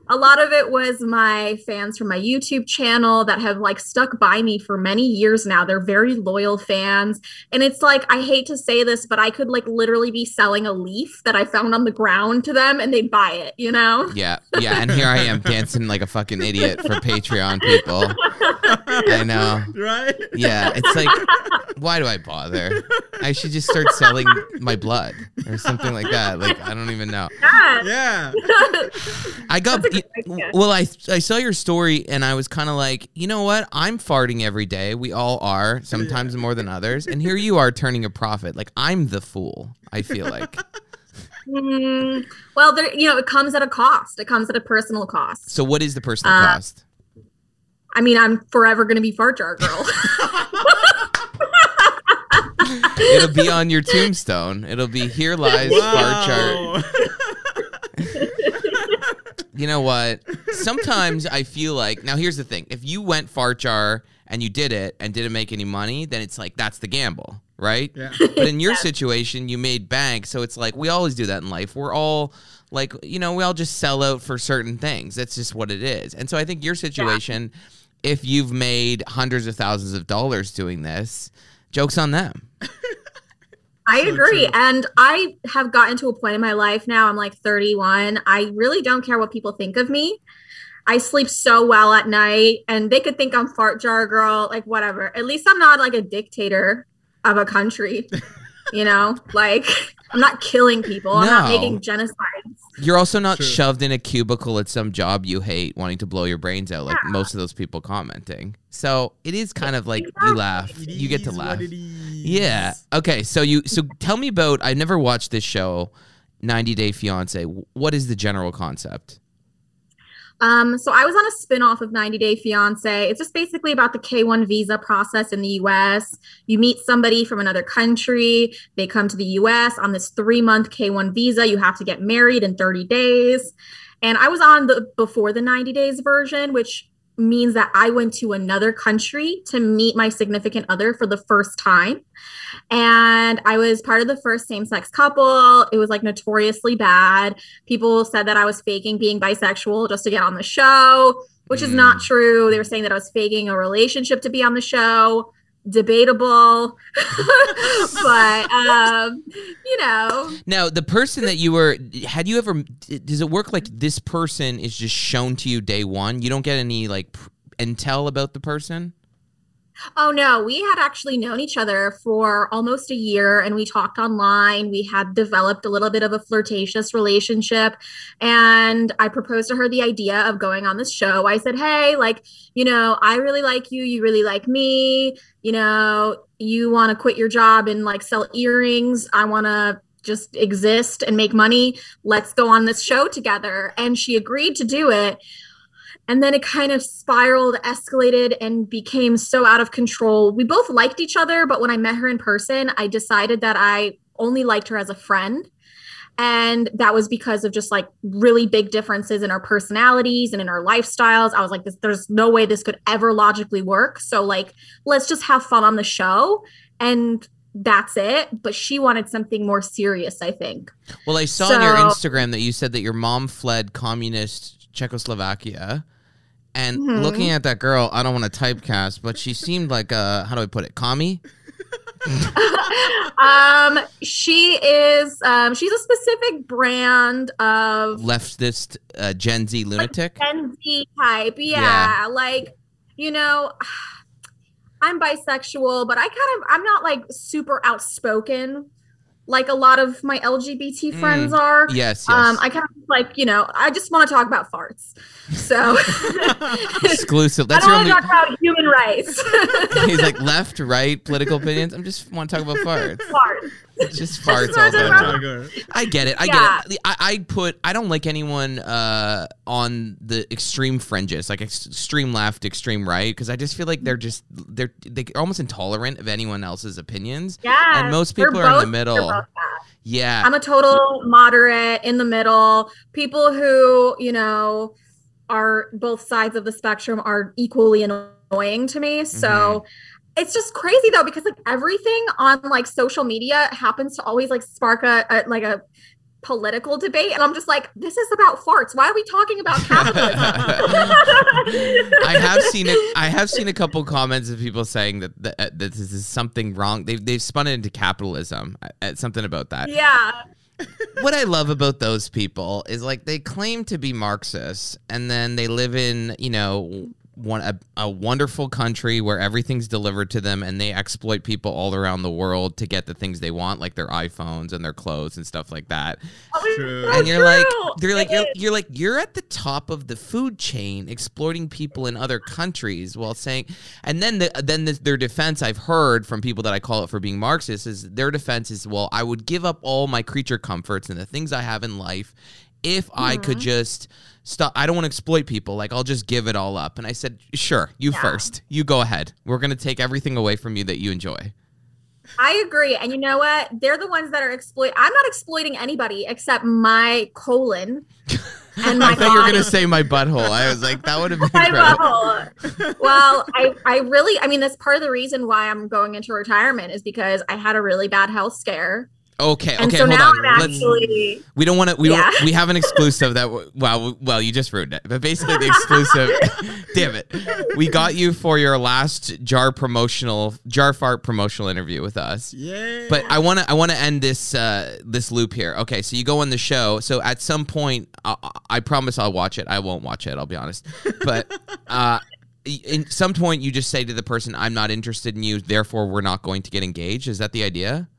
Speaker 4: a lot of it was my fans from my YouTube channel that have like stuck by me for many years now. They're very loyal fans. And it's like, I hate to say this, but I could like literally be selling a leaf that I found on the ground to them and they'd buy it, you know?
Speaker 2: Yeah, yeah, and here I am dancing like a fucking idiot for Patreon people. I know.
Speaker 3: Right?
Speaker 2: Yeah, it's like, why do I bother? I should just start selling my blood or something like that. Like I don't even know.
Speaker 4: Yeah.
Speaker 3: Yeah.
Speaker 2: I got
Speaker 4: That's a good idea.
Speaker 2: well. I I saw your story and I was kind of like, you know what? I'm farting every day. We all are, sometimes more than others. And here you are turning a profit. Like I'm the fool. I feel like.
Speaker 4: Mm, well, there, you know, it comes at a cost. It comes at a personal cost.
Speaker 2: So what is the personal
Speaker 4: Uh,
Speaker 2: cost?
Speaker 4: I mean, I'm forever going to be fart jar girl.
Speaker 2: It'll be on your tombstone. It'll be here lies fart chart.
Speaker 3: Wow.
Speaker 2: You know what? Sometimes I feel like now here's the thing. If you went fart jar and you did it and didn't make any money, then it's like that's the gamble, right?
Speaker 3: Yeah.
Speaker 2: But in your situation, you made bank, so it's like we always do that in life. We're all like, you know, we all just sell out for certain things. That's just what it is. And so I think your situation, if you've made hundreds of thousands of dollars doing this, jokes on them.
Speaker 4: I
Speaker 3: So
Speaker 4: agree.
Speaker 3: true.
Speaker 4: And I have gotten to a point in my life now, I'm like 31. I really don't care what people think of me. I sleep so well at night and they could think I'm fart jar girl, like whatever. At least I'm not like a dictator of a country, you know? Like I'm not killing people. I'm not making genocides.
Speaker 2: You're also not
Speaker 3: True.
Speaker 2: shoved in a cubicle at some job you hate, wanting to blow your brains out, like most of those people commenting. So it is kind of like you laugh,
Speaker 3: It
Speaker 2: you get to laugh.
Speaker 3: what it is.
Speaker 2: Yeah. Okay. So you so tell me about. I never watched this show, 90 Day Fiance. What is the general concept?
Speaker 4: Um, so I was on a spin-off of 90 Day Fiance. It's just basically about the K1 visa process in the US. You meet somebody from another country, they come to the US on this three-month K1 visa. You have to get married in 30 days. And I was on the before the 90 days version, which means that I went to another country to meet my significant other for the first time. And I was part of the first same sex couple. It was like notoriously bad. People said that I was faking being bisexual just to get on the show, which is not mm. true. They were saying that I was faking a relationship to be on the show. Debatable. but, um, you know,
Speaker 2: Now, the person that you were, had you ever, does it work like this person is just shown to you day one? You don't get any like pr- intel about the person?
Speaker 4: Oh no, we had actually known each other for almost a year and we talked online. We had developed a little bit of a flirtatious relationship and I proposed to her the idea of going on this show. I said, "Hey, like, you know, I really like you, you really like me. You know, you want to quit your job and like sell earrings. I want to just exist and make money. Let's go on this show together." And she agreed to do it. And then it kind of spiraled, escalated, and became so out of control. We both liked each other, but when I met her in person, I decided that I only liked her as a friend. And that was because of just like really big differences in our personalities and in our lifestyles. I was like, this, there's no way this could ever logically work. So, like, let's just have fun on the show. And that's it. But she wanted something more serious, I think.
Speaker 2: Well, I saw on your Instagram that you said that your mom fled communist Czechoslovakia. And
Speaker 4: Mhm.
Speaker 2: looking at that girl, I don't want to typecast, but she seemed like a, how do I put it, commie?
Speaker 4: um, she is, um, she's a specific brand of
Speaker 2: Leftist uh, Gen Z lunatic?
Speaker 4: Gen Z type. Yeah,
Speaker 2: Yeah.
Speaker 4: Like, you know, I'm bisexual, but I kind of I'm not like super outspoken like a lot of my LGBT friends are.
Speaker 2: Mm. Yes, yes.
Speaker 4: Um, I kind of like, you know, I just want to talk about farts. So
Speaker 2: Exclusive.
Speaker 4: I
Speaker 2: That's
Speaker 4: don't
Speaker 2: your
Speaker 4: want
Speaker 2: only.
Speaker 4: talk about human rights.
Speaker 2: He's like left, right, political opinions. I'm just want to talk about farts.
Speaker 4: farts.
Speaker 2: Just farts all
Speaker 4: wanna
Speaker 2: day.
Speaker 4: talk
Speaker 2: long.
Speaker 3: Tiger.
Speaker 2: I get it. I
Speaker 4: Yeah.
Speaker 2: get it. I, I put. I don't like anyone uh, on the extreme fringes, like ex- extreme left, extreme right, because I just feel like they're just they're they're almost intolerant of anyone else's opinions.
Speaker 4: Yeah.
Speaker 2: And most people are in the middle.
Speaker 4: both.
Speaker 2: Yeah.
Speaker 4: I'm a total moderate in the middle. People who, you know, are both sides of the spectrum are equally annoying to me. So it's just crazy though, because like everything on like social media happens to always like spark a, a like a political debate, and I'm just like, this is about farts. Why are we talking about capitalism?
Speaker 2: I have seen it. I have seen a couple comments of people saying that, that, that this is something wrong. They've they've spun it into capitalism. Uh, something about that.
Speaker 4: yeah.
Speaker 2: what I love about those people is like they claim to be Marxists and then they live in, you know, one a, a wonderful country where everything's delivered to them and they exploit people all around the world to get the things they want like their iPhones and their clothes and stuff like that.
Speaker 3: True.
Speaker 2: and you're like they're like you're, you're like you're at the top of the food chain exploiting people in other countries while saying and then the, then the, their defense I've heard from people that I call it for being Marxist is their defense is well I would give up all my creature comforts and the things I have in life if I could
Speaker 4: Mm-hmm.
Speaker 2: just stop I don't want to exploit people like I'll just give it all up and I said sure you
Speaker 4: Yeah.
Speaker 2: first you go ahead we're going to take everything away from you that you enjoy
Speaker 4: I agree. And you know what? They're the ones that are exploit. I'm not exploiting anybody except my colon and my
Speaker 2: I thought you were going to say my butthole I was like that would have been
Speaker 4: My
Speaker 2: incredible
Speaker 4: butthole. well, I, I really, I mean, that's part of the reason why I'm going into retirement is because I had a really bad health scare.
Speaker 2: Okay
Speaker 4: And
Speaker 2: okay
Speaker 4: so
Speaker 2: hold
Speaker 4: now
Speaker 2: on
Speaker 4: I'm
Speaker 2: let's
Speaker 4: actually,
Speaker 2: We don't want to. We
Speaker 4: Yeah.
Speaker 2: don't. We have an exclusive that. w- Well, well, you just ruined it. But basically, the exclusive. damn it, we got you for your last jar promotional, jar fart promotional interview with us.
Speaker 3: Yeah.
Speaker 2: But I want to. I want to end this uh, this loop here. Okay, so you go on the show. So at some point, I, I promise I'll watch it. I won't watch it. I'll be honest. But. uh in some point, you just say to the person, "I'm not interested in you. Therefore, we're not going to get engaged." Is that the idea?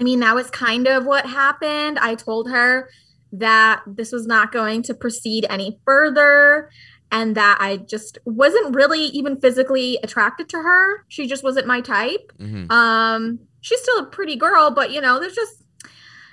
Speaker 4: I mean, that was kind of what happened. I told her that this was not going to proceed any further and that I just wasn't really even physically attracted to her. She just wasn't my type.
Speaker 2: hmm
Speaker 4: Um, she's still a pretty girl, but you know, there's just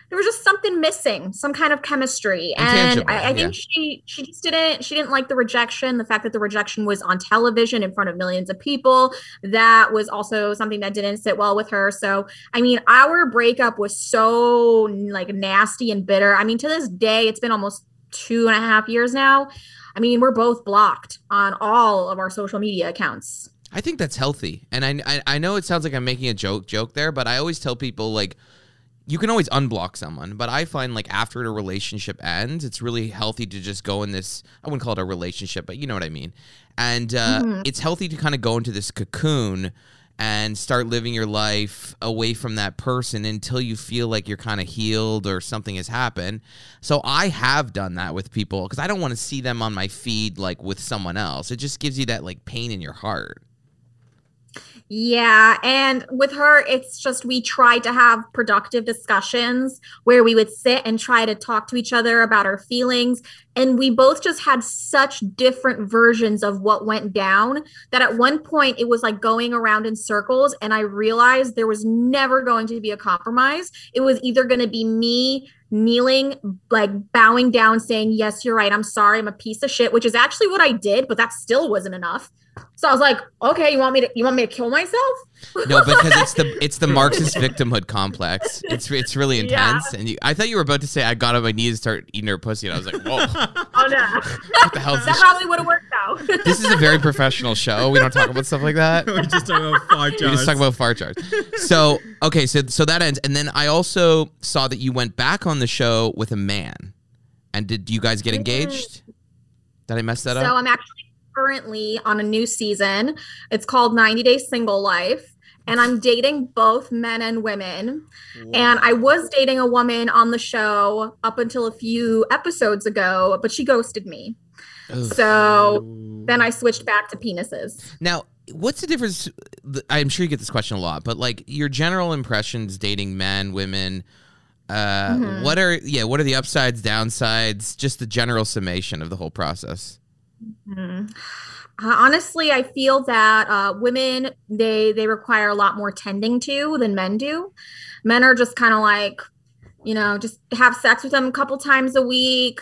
Speaker 4: there was just something missing, some kind of chemistry, and I, I think she she just didn't she didn't like the rejection, the fact that the rejection was on television in front of millions of people. That was also something that didn't sit well with her. So, I mean, our breakup was so like nasty and bitter. I mean, to this day, it's been almost two and a half years now. I mean, we're both blocked on all of our social media accounts.
Speaker 2: I think that's healthy, and I, I I know it sounds like I'm making a joke joke there, but I always tell people like you can always unblock someone, but I find like after a relationship ends, it's really healthy to just go in this. I wouldn't call it a relationship, but you know what I mean. And uh,
Speaker 4: Mhm.
Speaker 2: it's healthy to kind of go into this cocoon and start living your life away from that person until you feel like you're kind of healed or something has happened. So I have done that with people because I don't want to see them on my feed like with someone else. It just gives you that like pain in your heart.
Speaker 4: Yeah, and with her, it's just we tried to have productive discussions where we would sit and try to talk to each other about our feelings. And we both just had such different versions of what went down that at one point it was like going around in circles. And I realized there was never going to be a compromise. It was either going to be me kneeling, like bowing down, saying, Yes, you're right. I'm sorry. I'm a piece of shit, which is actually what I did, but that still wasn't enough. So I was like, okay, you want me to you want me to kill myself?
Speaker 2: No, because it's the it's the Marxist victimhood complex. It's it's really
Speaker 4: Yeah.
Speaker 2: intense. And you, I thought you were about to say I got on my knees and start eating her pussy, and I was like, whoa,
Speaker 4: Oh no.
Speaker 2: What the hell is
Speaker 4: that
Speaker 2: this?
Speaker 4: probably would have worked out.
Speaker 2: This is a very professional show. We don't talk about stuff like that.
Speaker 3: we just talk about fart
Speaker 2: We
Speaker 3: jars.
Speaker 2: just talk about fart charts. So okay, so so that ends, and then I also saw that you went back on the show with a man. And did you guys get mm. engaged? Did I mess that
Speaker 4: so
Speaker 2: up?
Speaker 4: I'm actually currently on a new season. It's called 90 Day Single Life. And I'm dating both men and women. And I was dating a woman on the show up until a few episodes ago, but she ghosted me.
Speaker 2: Ugh.
Speaker 4: So then I switched back to penises.
Speaker 2: Now, what's the difference? I'm sure you get this question a lot, but like your general impressions dating men, women, uh,
Speaker 4: Mhm.
Speaker 2: what are yeah, what are the upsides, downsides, just the general summation of the whole process?
Speaker 4: Mhm. Uh, honestly, I feel that uh, women they they require a lot more tending to than men do. Men are just kind of like, you know, just have sex with them a couple times a week,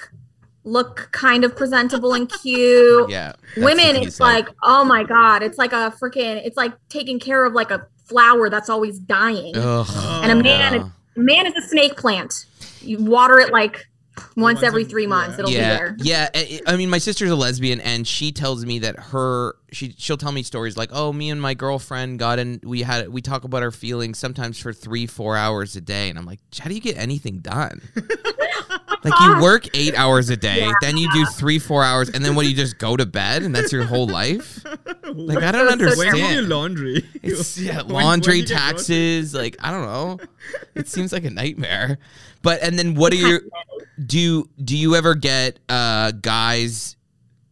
Speaker 4: look kind of presentable and cute.
Speaker 2: Yeah,
Speaker 4: women, it's like, oh my god, it's like a freaking, it's like taking care of like a flower that's always dying.
Speaker 2: Ugh.
Speaker 4: and a man,
Speaker 2: yeah.
Speaker 4: a man is a snake plant. You water it like Once
Speaker 3: Once
Speaker 4: every
Speaker 3: in-
Speaker 4: three months, it'll
Speaker 2: yeah,
Speaker 4: be there.
Speaker 2: yeah. I, I mean, my sister's a lesbian, and she tells me that her she she'll tell me stories like, "Oh, me and my girlfriend got in. We had we talk about our feelings sometimes for three, four hours a day." And I'm like, "How do you get anything done?" like you work eight hours a day, then you do three, four hours, and then what? You just go to bed, and that's your whole life. Like I don't
Speaker 4: understand.
Speaker 3: When do you laundry?
Speaker 2: It's yeah,
Speaker 3: When- when
Speaker 2: laundry,
Speaker 3: get
Speaker 2: taxes. Like I don't know. It seems like a nightmare. But and then what are your do do you ever get uh guys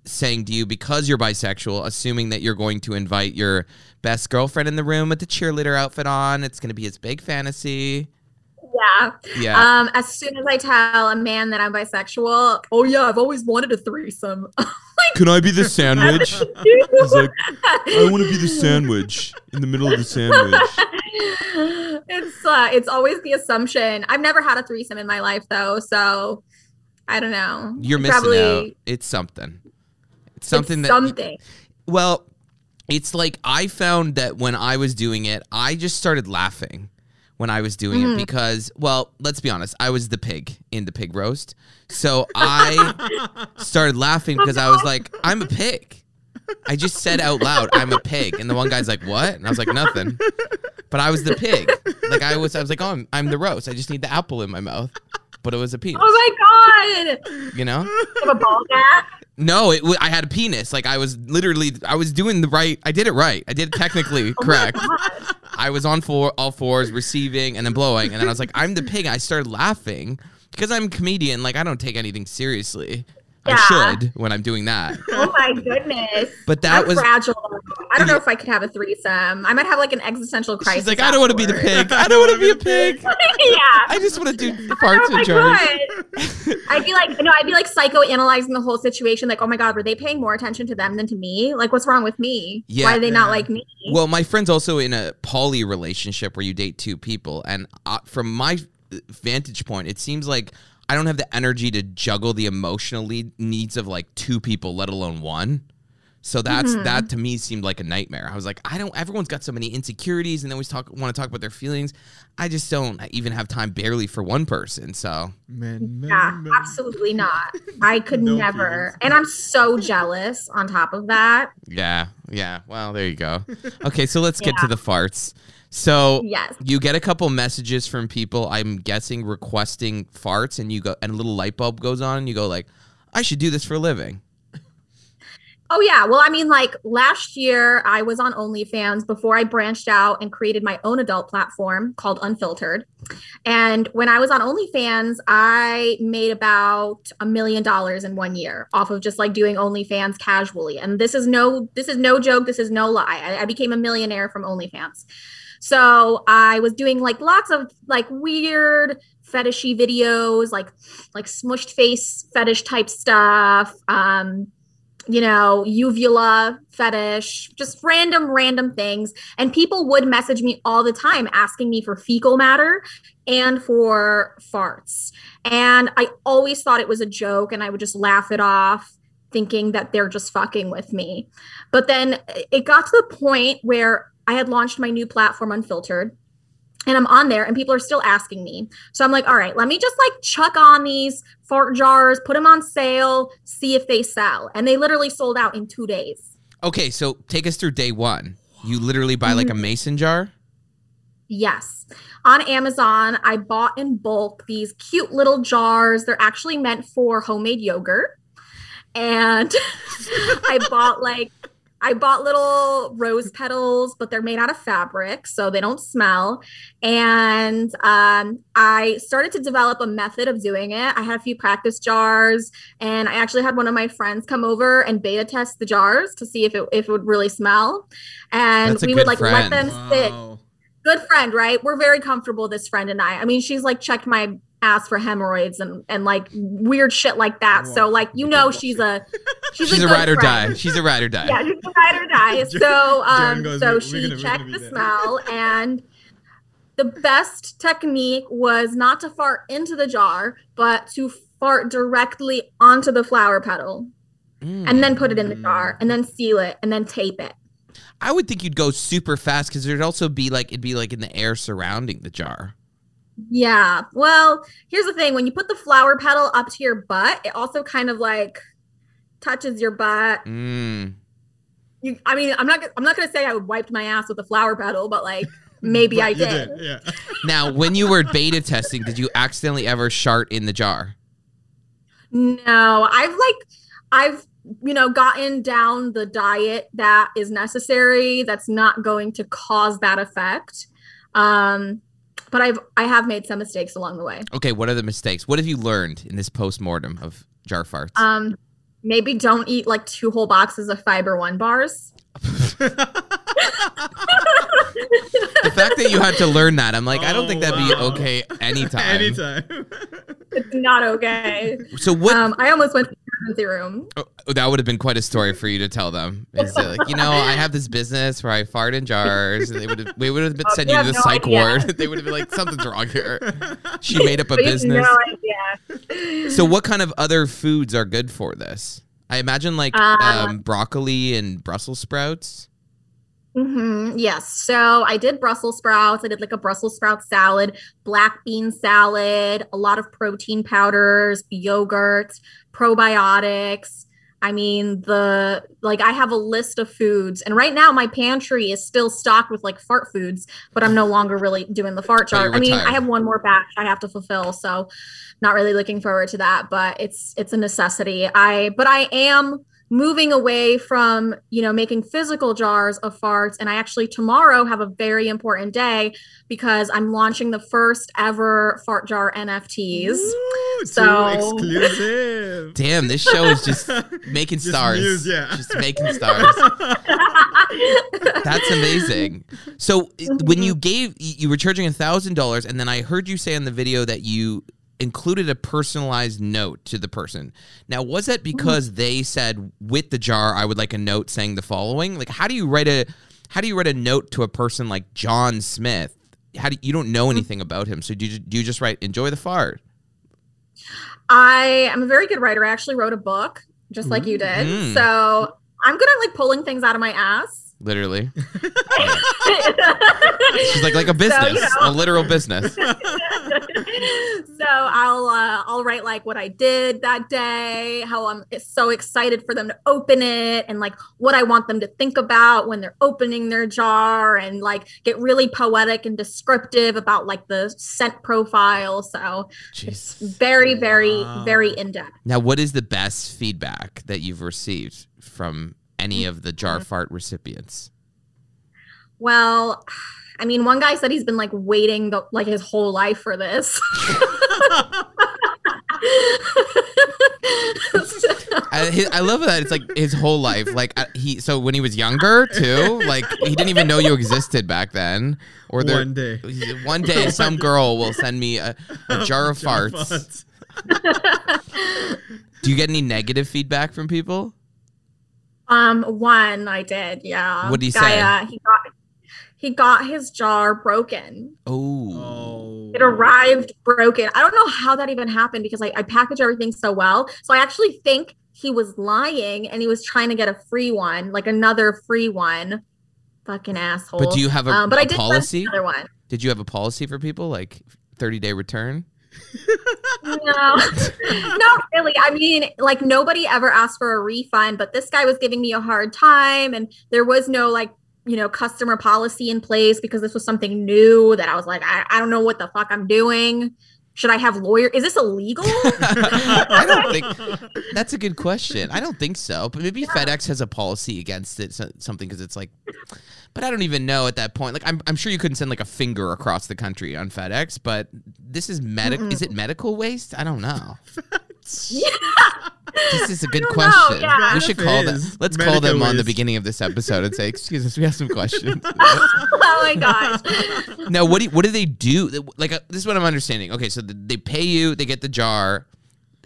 Speaker 2: saying to you because you're bisexual, assuming that you're going to invite your best girlfriend in the room with the cheerleader outfit on? It's going to be his big fantasy.
Speaker 4: Yeah.
Speaker 2: Yeah.
Speaker 4: Um, as soon as I tell a man that I'm bisexual, oh yeah, I've always wanted a threesome.
Speaker 2: Can I be the sandwich? He's like, I want to be the sandwich in the middle of the sandwich.
Speaker 4: it's uh, it's always the assumption. I've never had a threesome in my life though, so I don't know.
Speaker 2: You're
Speaker 4: It's
Speaker 2: missing
Speaker 4: probably-
Speaker 2: out. It's something. It's
Speaker 4: it's
Speaker 2: something that
Speaker 4: something.
Speaker 2: Well, it's like I found that when I was doing it, I just started laughing when I was doing
Speaker 4: Mm-hmm.
Speaker 2: it because, well, let's be honest, I was the pig in the pig roast. So I started laughing because I was like, I'm a pig. I just said out loud, I'm a pig. And the one guy's like, what? And I was like, nothing. But I was the pig. Like I was, I was like, oh, I'm, I'm the roast. I just need the apple in my mouth. But it was a penis,
Speaker 4: Oh my god!
Speaker 2: you know?
Speaker 4: You a ball gag?
Speaker 2: No, it. w- I had a penis. Like I was literally, I was doing the right. I did it right. I did it technically oh correct. I was on four, all fours, receiving and then blowing, and then I was like, I'm the pig. I started laughing because I'm a comedian. Like I don't take anything seriously.
Speaker 4: Yeah.
Speaker 2: I should when I'm doing that.
Speaker 4: Oh my goodness!
Speaker 2: But that
Speaker 4: I'm
Speaker 2: was.
Speaker 4: fragile. I don't know if I could have a threesome. I might have like an existential crisis.
Speaker 2: She's like, I don't want to be the pig. I don't want to be a pig.
Speaker 4: yeah.
Speaker 2: I just want to do farts
Speaker 4: my
Speaker 2: and jars.
Speaker 4: I'd be like, no, I'd be like psychoanalyzing the whole situation. Like, oh my god, were they paying more attention to them than to me? Like, what's wrong with me?
Speaker 2: Yeah.
Speaker 4: Why are they not like me?
Speaker 2: Well, my friend's also in a poly relationship where you date two people, and uh, from my vantage point, it seems like I don't have the energy to juggle the emotional lead, needs of like two people, let alone one. So that's
Speaker 4: Mm-hmm.
Speaker 2: that to me seemed like a nightmare. I was like, I don't. Everyone's got so many insecurities, and they always talk want to talk about their feelings. I just don't even have time barely for one person. So
Speaker 3: Man, man,
Speaker 4: Yeah,
Speaker 3: man.
Speaker 4: absolutely not. I could
Speaker 3: No
Speaker 4: never.
Speaker 3: feelings.
Speaker 4: And I'm so jealous on top of that.
Speaker 2: yeah, yeah. Well, there you go. Okay, so let's get to the farts. So
Speaker 4: Yes.
Speaker 2: you get a couple messages from people i'm guessing requesting farts and you go and a little light bulb goes on and you go like i should do this for a living
Speaker 4: Oh yeah. Well, I mean, like last year I was on OnlyFans before I branched out and created my own adult platform called Unfiltrd. And when I was on OnlyFans, I made about a million dollars in one year off of just like doing OnlyFans casually. And this is no, this is no joke. This is no lie. I, I became a millionaire from OnlyFans. So I was doing like lots of like weird fetishy videos, like like smushed face fetish type stuff. Um, you know, uvula fetish, just random, random things. And people would message me all the time asking me for fecal matter and for farts. And I always thought it was a joke and I would just laugh it off, thinking that they're just fucking with me. But then it got to the point where I had launched my new platform, Unfiltrd. And I'm on there and people are still asking me. So I'm like, all right, let me just like chuck on these fart jars, put them on sale, see if they sell. And they literally sold out in two days.
Speaker 2: okay so take us through day one you literally buy like a mm-hmm. mason jar
Speaker 4: Yes. On Amazon, I bought in bulk these cute little jars. They're actually meant for homemade yogurt. And I bought like I bought little rose petals, but they're made out of fabric, so they don't smell. And um, I started to develop a method of doing it. I had a few practice jars, and I actually had one of my friends come over and beta test the jars to see if it if it would really smell. And
Speaker 2: That's
Speaker 4: we would like
Speaker 2: friend.
Speaker 4: let them sit
Speaker 3: Wow.
Speaker 4: good friend, right? We're very comfortable, this friend and I. I mean, she's like checked my ass for hemorrhoids and and like weird shit like that. So like you know she's a she's,
Speaker 2: she's a,
Speaker 4: good
Speaker 2: ride or
Speaker 4: friend.
Speaker 2: die she's a ride or die
Speaker 4: Yeah, she's a ride or die. So um
Speaker 3: goes,
Speaker 4: so
Speaker 3: "We're- we're
Speaker 4: she
Speaker 3: gonna-
Speaker 4: checked the
Speaker 3: there."
Speaker 4: smell and the best technique was not to fart into the jar, but to fart directly onto the flower petal
Speaker 2: Mm.
Speaker 4: and then put it in the jar and then seal it and then tape it.
Speaker 2: i would think you'd go super fast because there'd also be like it'd be like in the air surrounding the jar
Speaker 4: Yeah. Well, here's the thing: when you put the flower petal up to your butt, it also kind of like touches your butt.
Speaker 2: Mm.
Speaker 4: You, I mean, I'm not. I'm not gonna say I wiped my ass with a flower petal, but like maybe
Speaker 3: But
Speaker 4: I
Speaker 3: you
Speaker 4: did.
Speaker 3: Yeah.
Speaker 2: Now, when you were beta testing, did you accidentally ever shart in the jar?
Speaker 4: No, I've like, I've you know gotten down the diet that is necessary. That's not going to cause that effect. Um, but I've I have made some mistakes along the way.
Speaker 2: Okay, what are the mistakes? What have you learned in this post mortem of jar farts?
Speaker 4: Um, maybe don't eat like two whole boxes of fiber one bars.
Speaker 2: the fact that you had to learn that, I'm like, I don't think that'd be
Speaker 3: Oh, wow.
Speaker 2: okay anytime.
Speaker 3: Anytime.
Speaker 4: It's not okay.
Speaker 2: So what?
Speaker 4: Um, I almost went to the emergency room.
Speaker 2: oh, that would have been quite a story for you to tell them. Is that like, you know, I have this business where I fart in jars. And they would have, we would have been
Speaker 4: Oh,
Speaker 2: sent
Speaker 4: you
Speaker 2: you to the
Speaker 4: no
Speaker 2: psych
Speaker 4: idea.
Speaker 2: ward. they would have been like, something's wrong here. She made up a
Speaker 4: But you have
Speaker 2: business.
Speaker 4: No idea.
Speaker 2: So what kind of other foods are good for this? I imagine like
Speaker 4: Uh,
Speaker 2: um, broccoli and Brussels sprouts.
Speaker 4: Hmm Yes. So I did Brussels sprouts. I did like a Brussels sprout salad, black bean salad, a lot of protein powders, yogurt, probiotics. I mean, the like I have a list of foods, and right now my pantry is still stocked with like fart foods, but I'm no longer really doing the fart chart. I mean. I have one more batch I have to fulfill, so not really looking forward to that, but it's it's a necessity. I but I am moving away from you know making physical jars of farts and i actually tomorrow have a very important day because i'm launching the first ever fart jar nfts
Speaker 3: Ooh,
Speaker 4: So-
Speaker 3: too exclusive.
Speaker 2: Damn, this show is just making
Speaker 3: Just
Speaker 2: stars.
Speaker 3: news, yeah.
Speaker 2: Just making stars. That's amazing. So i- when you gave, you were charging a thousand dollars, and then I heard you say in the video that you included a personalized note to the person. Now, was that because they said with the jar, I would like a note saying the following? Like, how do you write a, how do you write a note to a person like John Smith? How do you don't know anything about him? So do you, do you just write enjoy the fart?
Speaker 4: i am a very good writer i actually wrote a book just like you did
Speaker 2: Mm.
Speaker 4: so i'm good at like pulling things out of my ass
Speaker 2: Literally, she's like like a business,
Speaker 4: know.
Speaker 2: a literal business.
Speaker 4: so I'll uh, I'll write like what I did that day, how I'm so excited for them to open it, and like what I want them to think about when they're opening their jar, and like get really poetic and descriptive about like the scent profile. So it's
Speaker 2: Jeez.
Speaker 4: very, very,
Speaker 3: Wow.
Speaker 4: very in depth.
Speaker 2: Now, what is the best feedback that you've received from any of the jar
Speaker 4: Mm-hmm.
Speaker 2: fart recipients?
Speaker 4: Well. I mean, one guy said he's been like waiting the, like his whole life for this.
Speaker 2: I, he- I love that it's like his whole life. Like he, so when he was younger too, like he didn't even know you existed back then. Or there,
Speaker 3: One day.
Speaker 2: one day, some girl will send me a, a jar of
Speaker 3: Jar
Speaker 2: farts. Do you get any negative feedback from people?
Speaker 4: Um, one I did, yeah.
Speaker 2: What'd he
Speaker 4: Guy,
Speaker 2: say?
Speaker 4: Uh, he got he got his jar broken.
Speaker 2: Oh.
Speaker 4: It arrived broken. I don't know how that even happened because I, I package everything so well. So I actually think he was lying and he was trying to get a free one, like another free one. Fucking asshole.
Speaker 2: but do you have a,
Speaker 4: um, but
Speaker 2: a
Speaker 4: I did
Speaker 2: policy?
Speaker 4: another one.
Speaker 2: Did you have a policy for people like thirty day return?
Speaker 4: No, not really. I mean, like nobody ever asked for a refund, but this guy was giving me a hard time, and there was no like, you know, customer policy in place because this was something new that I was like, I, I don't know what the fuck I'm doing. Should I have lawyer? Is this illegal?
Speaker 2: I don't think that's a good question. I don't think so, but maybe FedEx has a policy against it, so, something because it's like, but I don't even know at that point. Like, I'm, I'm sure you couldn't send like a finger across the country on FedEx, but this is medical. Is it medical waste? I don't know. This is a good
Speaker 4: don't know,
Speaker 2: question.
Speaker 4: yeah.
Speaker 2: We should call them. Let's call them
Speaker 3: medical
Speaker 2: on the beginning of this episode and say, "Excuse us, we have some questions."
Speaker 4: oh my gosh.
Speaker 2: now, what do what do they do? Like, uh, this is what I'm understanding. Okay, so th- they pay you, they get the jar.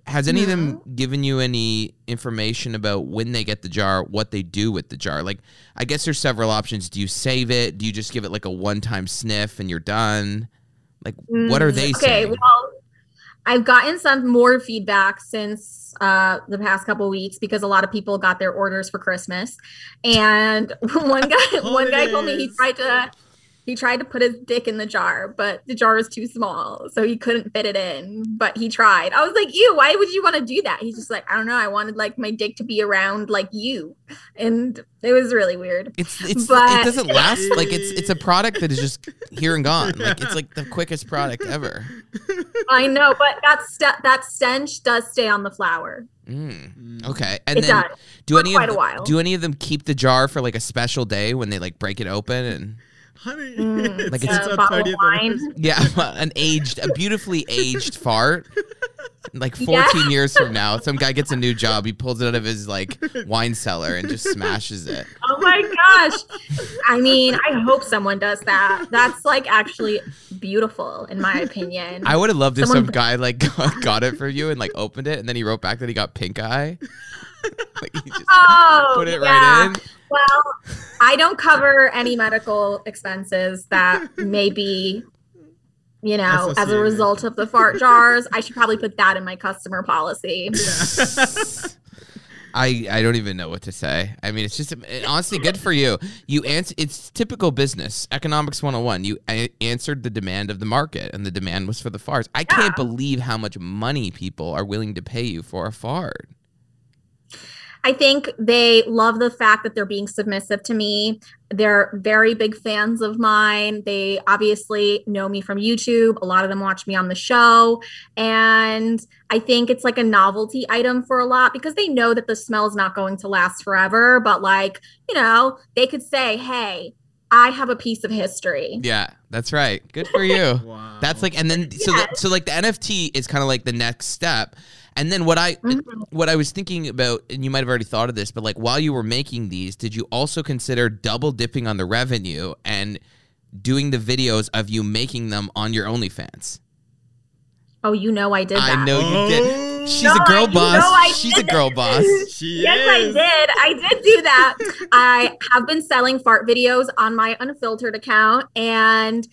Speaker 2: Has any of them given you any information about when they get the jar, what they do with the jar? Like, I guess there's several options. Do you save it? Do you just give it like a one-time sniff and you're done? Like, what are they
Speaker 4: Mm, okay,
Speaker 2: saying?
Speaker 4: well, I've gotten some more feedback since uh, the past couple weeks because a lot of people got their orders for Christmas, and one guy one guy told me he tried to He tried to put his dick in the jar, but the jar was too small, so he couldn't fit it in. But he tried. I was like, "You? Why would you want to do that?" He's just like, "I don't know. I wanted like my dick to be around like you," and it was really weird.
Speaker 2: It's it's
Speaker 4: But-
Speaker 2: it doesn't last like it's it's a product that is just here and gone. Like it's like the quickest product ever.
Speaker 4: I know, but that st- that stench does stay on the flower.
Speaker 2: Mm. Okay, and
Speaker 4: It
Speaker 2: then
Speaker 4: does.
Speaker 2: do
Speaker 4: For
Speaker 2: any
Speaker 4: quite
Speaker 2: of
Speaker 4: a while.
Speaker 2: do any of them keep the jar for like a special day when they like break it open and
Speaker 3: Honey,
Speaker 4: Mm,
Speaker 2: Like
Speaker 3: it's
Speaker 2: it's-
Speaker 4: a bottle of wine.
Speaker 2: yeah, an aged, a beautifully aged fart. Like
Speaker 4: Yeah.
Speaker 2: 14 years from now, some guy gets a new job. He pulls it out of his like wine cellar and just smashes it.
Speaker 4: Oh my gosh. I mean, I hope someone does that. That's like actually beautiful, in my opinion.
Speaker 2: I would have loved if
Speaker 4: Someone-
Speaker 2: some guy like got, got it for you and like opened it and then he wrote back that he got pink eye. like he just
Speaker 4: oh,
Speaker 2: put it
Speaker 4: yeah.
Speaker 2: right in.
Speaker 4: Well, I don't cover any medical expenses that may be, you know, as a result of the fart jars. I should probably put that in my customer policy.
Speaker 2: I, I don't even know what to say. I mean, it's just it- honestly good for you. You answer. It's typical business economics 101. You a- answered the demand of the market, and the demand was for the farts. I can't believe how much money people are willing to pay you for a fart.
Speaker 4: I think they love the fact that they're being submissive to me. They're very big fans of mine. They obviously know me from YouTube. A lot of them watch me on the show. And I think it's like a novelty item for a lot because they know that the smell is not going to last forever. But, like, you know, they could say, hey, I have a piece of history.
Speaker 2: Yeah, that's right. Good for you.
Speaker 3: Wow.
Speaker 2: That's like, and then so
Speaker 4: Yeah.
Speaker 2: the, so like the NFT is kind of like the next step. And then what I
Speaker 4: Mhm.
Speaker 2: what I was thinking about, and you might have already thought of this, but like while you were making these, did you also consider double dipping on the revenue and doing the videos of you making them on your OnlyFans?
Speaker 4: Oh, you know I did that.
Speaker 2: I know you did. She's
Speaker 4: No,
Speaker 2: a girl
Speaker 4: I-
Speaker 2: boss.
Speaker 4: know I
Speaker 2: She's a girl boss.
Speaker 3: She
Speaker 4: Yes, I did. I did do that. I have been selling fart videos on my Unfiltrd account, and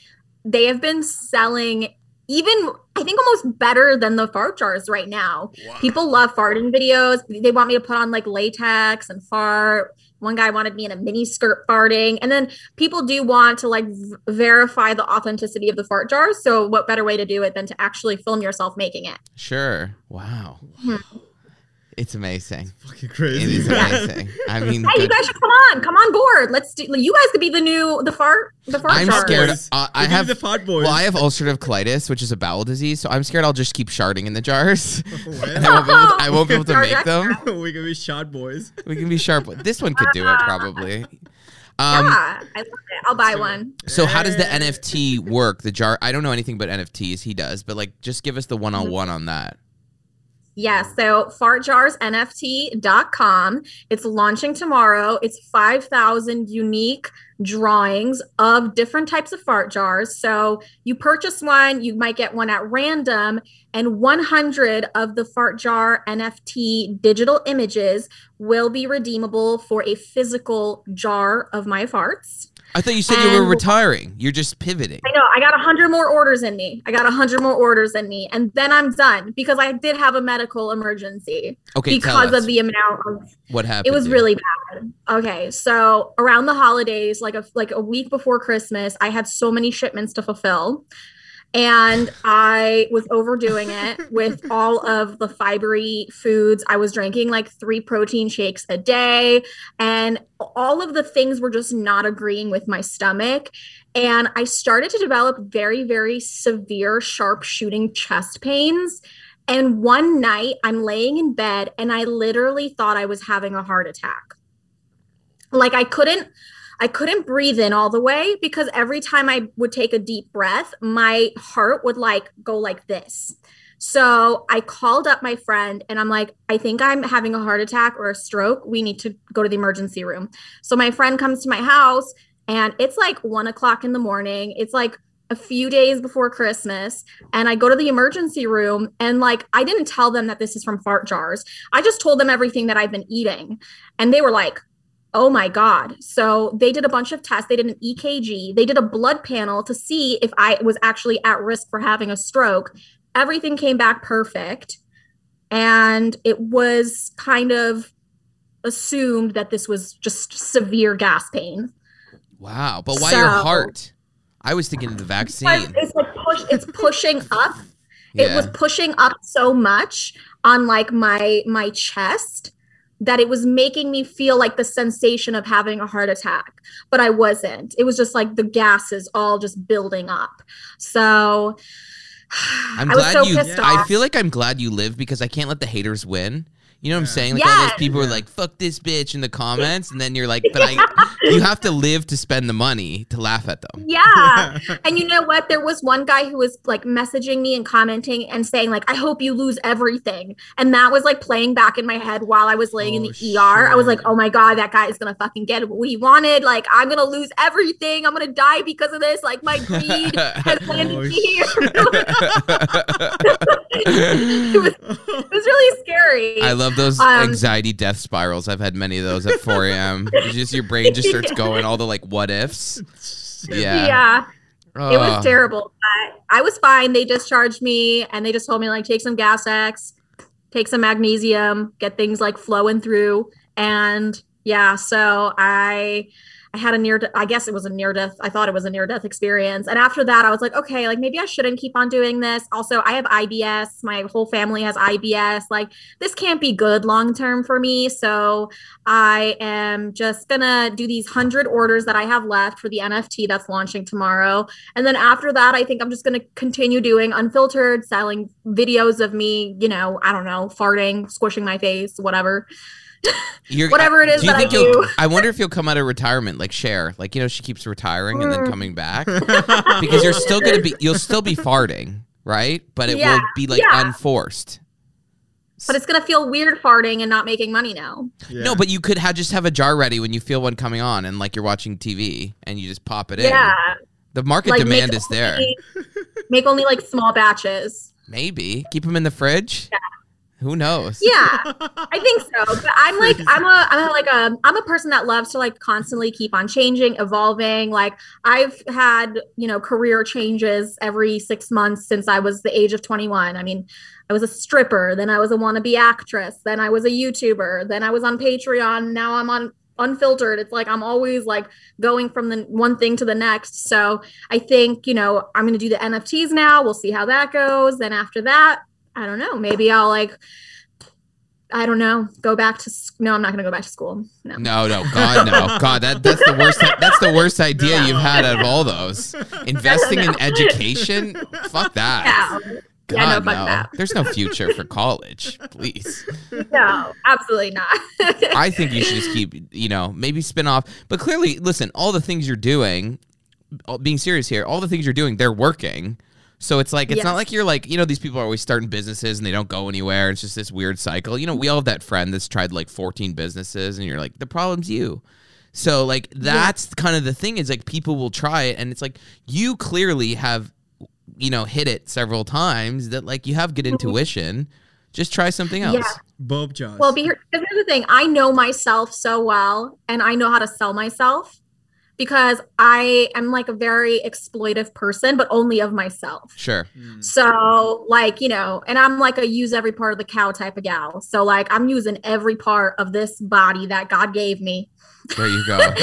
Speaker 4: they have been selling even, I think, almost better than the fart jars right now. People love farting videos. They want me to put on like latex and fart. One guy wanted me in a mini skirt farting. And then people do want to like v- verify the authenticity of the fart jars. So, what better way to do it than to actually film yourself making it?
Speaker 2: Sure. Wow.
Speaker 4: Hmm.
Speaker 2: It's amazing.
Speaker 3: Fucking crazy.
Speaker 2: is amazing. I mean,
Speaker 4: Hey, you guys should come on. Come on board. Let's do. You guys could be the new the fart the fart
Speaker 2: I'm
Speaker 4: jar.
Speaker 2: scared. Uh, I have
Speaker 3: the fart boys.
Speaker 2: Well, I have ulcerative colitis, which is a bowel disease, so I'm scared I'll just keep sharding in the jars.
Speaker 3: Well,
Speaker 2: and I won't be able to, I won't be able to make them.
Speaker 3: we can be shot boys.
Speaker 2: We can be sharp. This one could do it probably. Um,
Speaker 4: yeah, I love it. I'll buy one.
Speaker 2: So how does the NFT work? The jar. I don't know anything but NFTs. He does, but like, just give us the one-on-one on that.
Speaker 4: Yes. so fartjarsnft.com. It's launching tomorrow. It's 5,000 unique drawings of different types of fart jars. So you purchase one, you might get one at random, and 100 of the fart jar NFT digital images will be redeemable for a physical jar of my farts.
Speaker 2: I thought you said you were retiring. You're just pivoting.
Speaker 4: I know. I got a hundred more orders in me. I got a hundred more orders in me, and then I'm done because I did have a medical emergency
Speaker 2: Okay,
Speaker 4: because
Speaker 2: us
Speaker 4: of the amount of.
Speaker 2: what happened.
Speaker 4: It was
Speaker 2: dude.
Speaker 4: really bad. Okay, so around the holidays, like a like a week before Christmas, I had so many shipments to fulfill. And I was overdoing it with all of the fibery foods. I was drinking like three protein shakes a day, and all of the things were just not agreeing with my stomach. And I started to develop very, very severe, sharp shooting chest pains. And one night I'm laying in bed and I literally thought I was having a heart attack. Like I couldn't I couldn't breathe in all the way because every time I would take a deep breath, my heart would like go like this. So I called up my friend and I'm like, I think I'm having a heart attack or a stroke. We need to go to the emergency room. So my friend comes to my house and it's like one o'clock in the morning. It's like a few days before Christmas. And I go to the emergency room and like, I didn't tell them that this is from fart jars. I just told them everything that I've been eating. And they were like, Oh my God. So they did a bunch of tests. They did an EKG. They did a blood panel to see if I was actually at risk for having a stroke. Everything came back perfect. And it was kind of assumed that this was just severe gas pain.
Speaker 2: Wow, but why
Speaker 4: So-
Speaker 2: your heart? I was thinking of the vaccine.
Speaker 4: It's like push. It's pushing up. It was pushing up so much on like my my chest that it was making me feel like the sensation of having a heart attack, but I wasn't. It was just like the gases all just building up. So
Speaker 2: I'm glad
Speaker 4: so
Speaker 2: you. I feel like I'm glad you live because I can't let the haters win. You know what I'm saying? Like all those
Speaker 4: Yes.
Speaker 2: people are like, "Fuck this bitch" in the comments, and then you're like, "But I." You have to live to spend the money to laugh at them.
Speaker 4: Yeah. and you know what? There was one guy who was like messaging me and commenting and saying, like, I hope you lose everything. And that was like playing back in my head while I was laying in
Speaker 3: Oh,
Speaker 4: the ER. I was like, oh my God, that guy is gonna fucking get what he wanted. Like, I'm gonna lose everything. I'm gonna die because of this. Like my greed has landed
Speaker 3: Oh,
Speaker 4: me here. it, was, it was really scary.
Speaker 2: I love those
Speaker 4: Um,
Speaker 2: anxiety death spirals. I've had many of those at 4 a.m. Just your brain just starts going all the like what ifs. Yeah.
Speaker 4: yeah. It was terrible. But I was fine. They discharged me and they just told me like take some gas X, take some magnesium, get things like flowing through. And yeah, so I I had a near de- I guess it was a near death. I thought it was a near death experience. And after that I was like, okay, like maybe I shouldn't keep on doing this. Also, I have IBS. My whole family has IBS. Like this can't be good long term for me. So I am just gonna do these hundred orders that I have left for the NFT that's launching tomorrow. And then after that, I think I'm just gonna continue doing Unfiltrd, selling videos of me, you know, I don't know, farting, squishing my face, whatever.
Speaker 2: You're-
Speaker 4: Whatever it is
Speaker 2: you
Speaker 4: that I
Speaker 2: think you'll-
Speaker 4: do.
Speaker 2: I wonder if you'll come out of retirement like Cher. Like you know, she keeps retiring and then
Speaker 4: Mm.
Speaker 2: coming back because you're still gonna be. You'll still be farting, right? But it will be like
Speaker 4: yeah.
Speaker 2: unforced.
Speaker 4: But it's gonna feel weird farting and not making money now.
Speaker 2: No, but you could have just have a jar ready when you feel one coming on, and like you're watching TV, and you just pop it in.
Speaker 4: Yeah.
Speaker 2: The market
Speaker 4: Like
Speaker 2: demand
Speaker 4: make
Speaker 2: is there.
Speaker 4: only- make only like small batches.
Speaker 2: Maybe keep them in the fridge. Who knows?
Speaker 4: Yeah, I think so. But I'm like, I'm a, I'm a, like a, I'm a person that loves to like constantly keep on changing, evolving. Like I've had, you know, career changes every six months since I was the age of 21. I mean, I was a stripper, then I was a wannabe actress, then I was a YouTuber, then I was on Patreon. Now I'm on Unfiltrd. It's like I'm always like going from the one thing to the next. So I think, you know, I'm going to do the NFTs now. We'll see how that goes. Then after that, I don't know. Maybe I'll like, I don't know, go back to. No, I'm not going to go back to school. No.
Speaker 2: No, no, God, no, God. That that's the worst. That's the worst idea you've had out of all those. Investing in education, fuck that.
Speaker 4: Yeah.
Speaker 2: God,
Speaker 4: Yeah, no, fuck
Speaker 2: no.
Speaker 4: that.
Speaker 2: There's no future for college. Please.
Speaker 4: No, absolutely not.
Speaker 2: I think you should just keep, you know, maybe spin off. But clearly, listen, all the things you're doing, being serious here, all the things you're doing, they're working. So it's like it's not like you're like you know these people are always starting businesses and they don't go anywhere. It's just this weird cycle. You know, we all have that friend that's tried like 14 businesses and you're like the problem's you. So like that's kind of the thing is like people will try it and it's like you clearly have you know hit it several times that like you have good mm-hmm. intuition. Just try something else.
Speaker 4: Yeah.
Speaker 3: Bob Jaws.
Speaker 4: well, be here. Because here's the thing: I know myself so well, and I know how to sell myself because I am like a very exploitive person, but only of myself.
Speaker 2: Sure.
Speaker 3: Mm.
Speaker 4: So, like, you know, and I'm like a use every part of the cow type of gal. So, like, I'm using every part of this body that God gave me.
Speaker 2: There you go.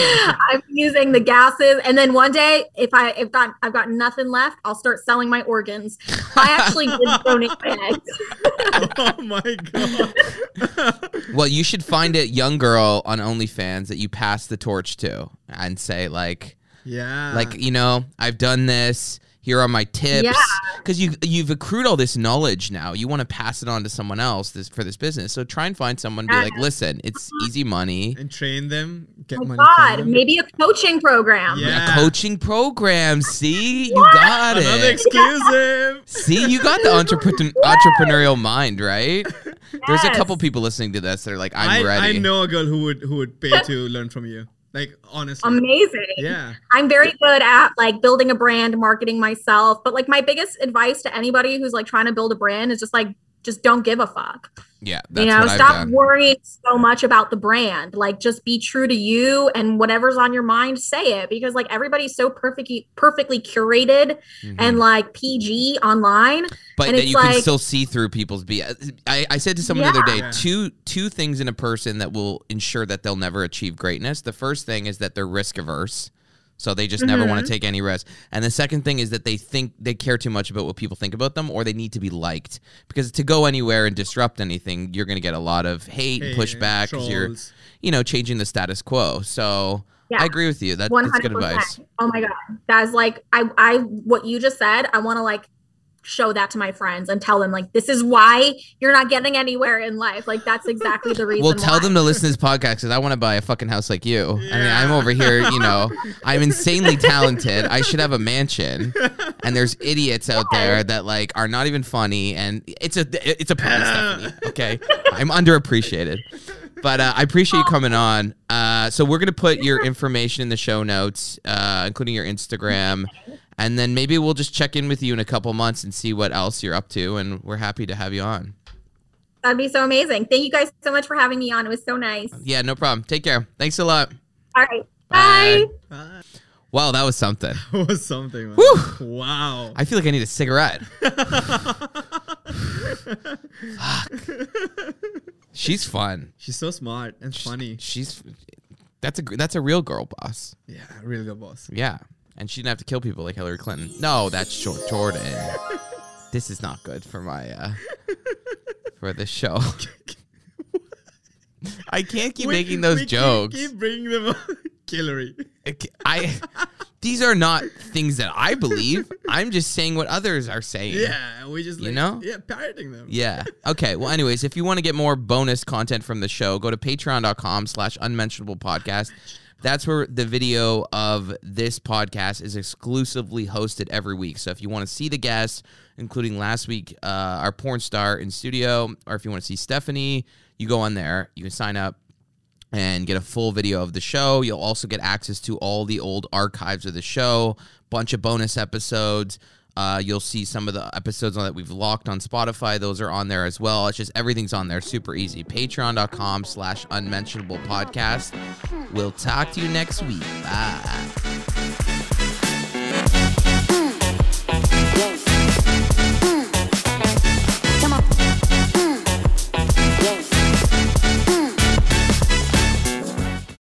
Speaker 4: I'm using the gases, and then one day, if I if got I've got nothing left, I'll start selling my organs. I actually did donate my eggs.
Speaker 3: oh my god.
Speaker 2: Well, you should find a young girl on OnlyFans that you pass the torch to and say like,
Speaker 3: yeah.
Speaker 2: like you know, I've done this. Here are my tips.
Speaker 4: Yeah.
Speaker 2: Because you you've accrued all this knowledge now. You want to pass it on to someone else this, for this business. So try and find someone. Be like, listen, it's uh-huh. easy money.
Speaker 3: and train them. Get
Speaker 4: Oh
Speaker 3: money.
Speaker 4: God,
Speaker 3: them.
Speaker 4: maybe a coaching program.
Speaker 3: Yeah.
Speaker 2: A coaching program. See, you got
Speaker 3: Another
Speaker 2: it.
Speaker 3: exclusive.
Speaker 2: See, you got the entrepreneur, entrepreneurial mind, right? There's a couple people listening to this that are like, I'm
Speaker 3: I,
Speaker 2: ready.
Speaker 3: I know a girl who would who would pay to learn from you. Like honestly.
Speaker 4: Amazing.
Speaker 3: Yeah.
Speaker 4: I'm very good at like building a brand, marketing myself. But like my biggest advice to anybody who's like trying to build a brand is just like just don't give a fuck.
Speaker 2: Yeah, that's
Speaker 4: you know, stop worrying so much about the brand. Like just be true to you and whatever's on your mind, say it because like everybody's so perfectly perfectly curated
Speaker 2: Mhm.
Speaker 4: and like PG online.
Speaker 2: but
Speaker 4: and
Speaker 2: you can still see through people's BS. I, I said to someone the other day,
Speaker 3: Yeah.
Speaker 2: two two things in a person that will ensure that they'll never achieve greatness. The first thing is that they're risk averse. So they just never want to mm-hmm. take any risks. And the second thing is that they think they care too much about what people think about them or they need to be liked. Because to go anywhere and disrupt anything, you're going to get a lot of hate and pushback because you're, you know, changing the status quo. So
Speaker 4: Yeah.
Speaker 2: I agree with you. That, that's good advice.
Speaker 4: Oh my god, that's like I I what you just said. I want to like show that to my friends and tell them like this is why you're not getting anywhere in life. Like that's exactly the reason.
Speaker 2: Well, tell
Speaker 4: why.
Speaker 2: them to listen to this podcast because I want to buy a fucking house like you. I mean, I'm over here, you know, I'm insanely talented. I should have a mansion, and there's idiots out there that like are not even funny, and it's a it's a problem, Stephanie. Okay, I'm underappreciated, but uh, I appreciate you coming on. Uh, so we're gonna put your information in the show notes, uh, including your Instagram. And then maybe we'll just check in with you in a couple months and see what else you're up to. And we're happy to have you on.
Speaker 4: That'd be so amazing. Thank you guys so much for having me on. It was so nice.
Speaker 2: Yeah, no problem. Take care. Thanks a lot.
Speaker 4: All right.
Speaker 2: Bye.
Speaker 4: Bye.
Speaker 3: Ah,
Speaker 2: Wow, that was something.
Speaker 3: that was something. Man.
Speaker 2: Whew.
Speaker 3: Wow.
Speaker 2: I feel like I need a cigarette. She's fun.
Speaker 3: She's so smart and funny.
Speaker 2: She's that's a that's a real girl boss.
Speaker 3: Yeah, real good boss.
Speaker 2: Yeah, and she didn't have to kill people like Hillary Clinton. No, that's Jor- Jordan. this is not good for my uh for the show. I can't keep
Speaker 3: We-
Speaker 2: making those
Speaker 3: we keep-
Speaker 2: jokes.
Speaker 3: Keep, bringing them up. Hillary.
Speaker 2: I these are not things that I believe. I'm just saying what others are saying.
Speaker 3: Yeah, we just
Speaker 2: You know?
Speaker 3: yeah, parroting them.
Speaker 2: Yeah. Okay. Well, anyways, if you want to get more bonus content from the show, go to patreon.com slash unmentionable podcast. That's where the video of this podcast is exclusively hosted every week. So if you want to see the guests, including last week, uh, our porn star in studio, or if you want to see Stephanie, you go on there. You can sign up and get a full video of the show. You'll also get access to all the old archives of the show, bunch of bonus episodes. Uh, you'll see some of the episodes that we've locked on Spotify. Those are on there as well. It's just everything's on there. Super easy. Patreon.com slash unmentionable podcast. We'll talk to you next week. Bye.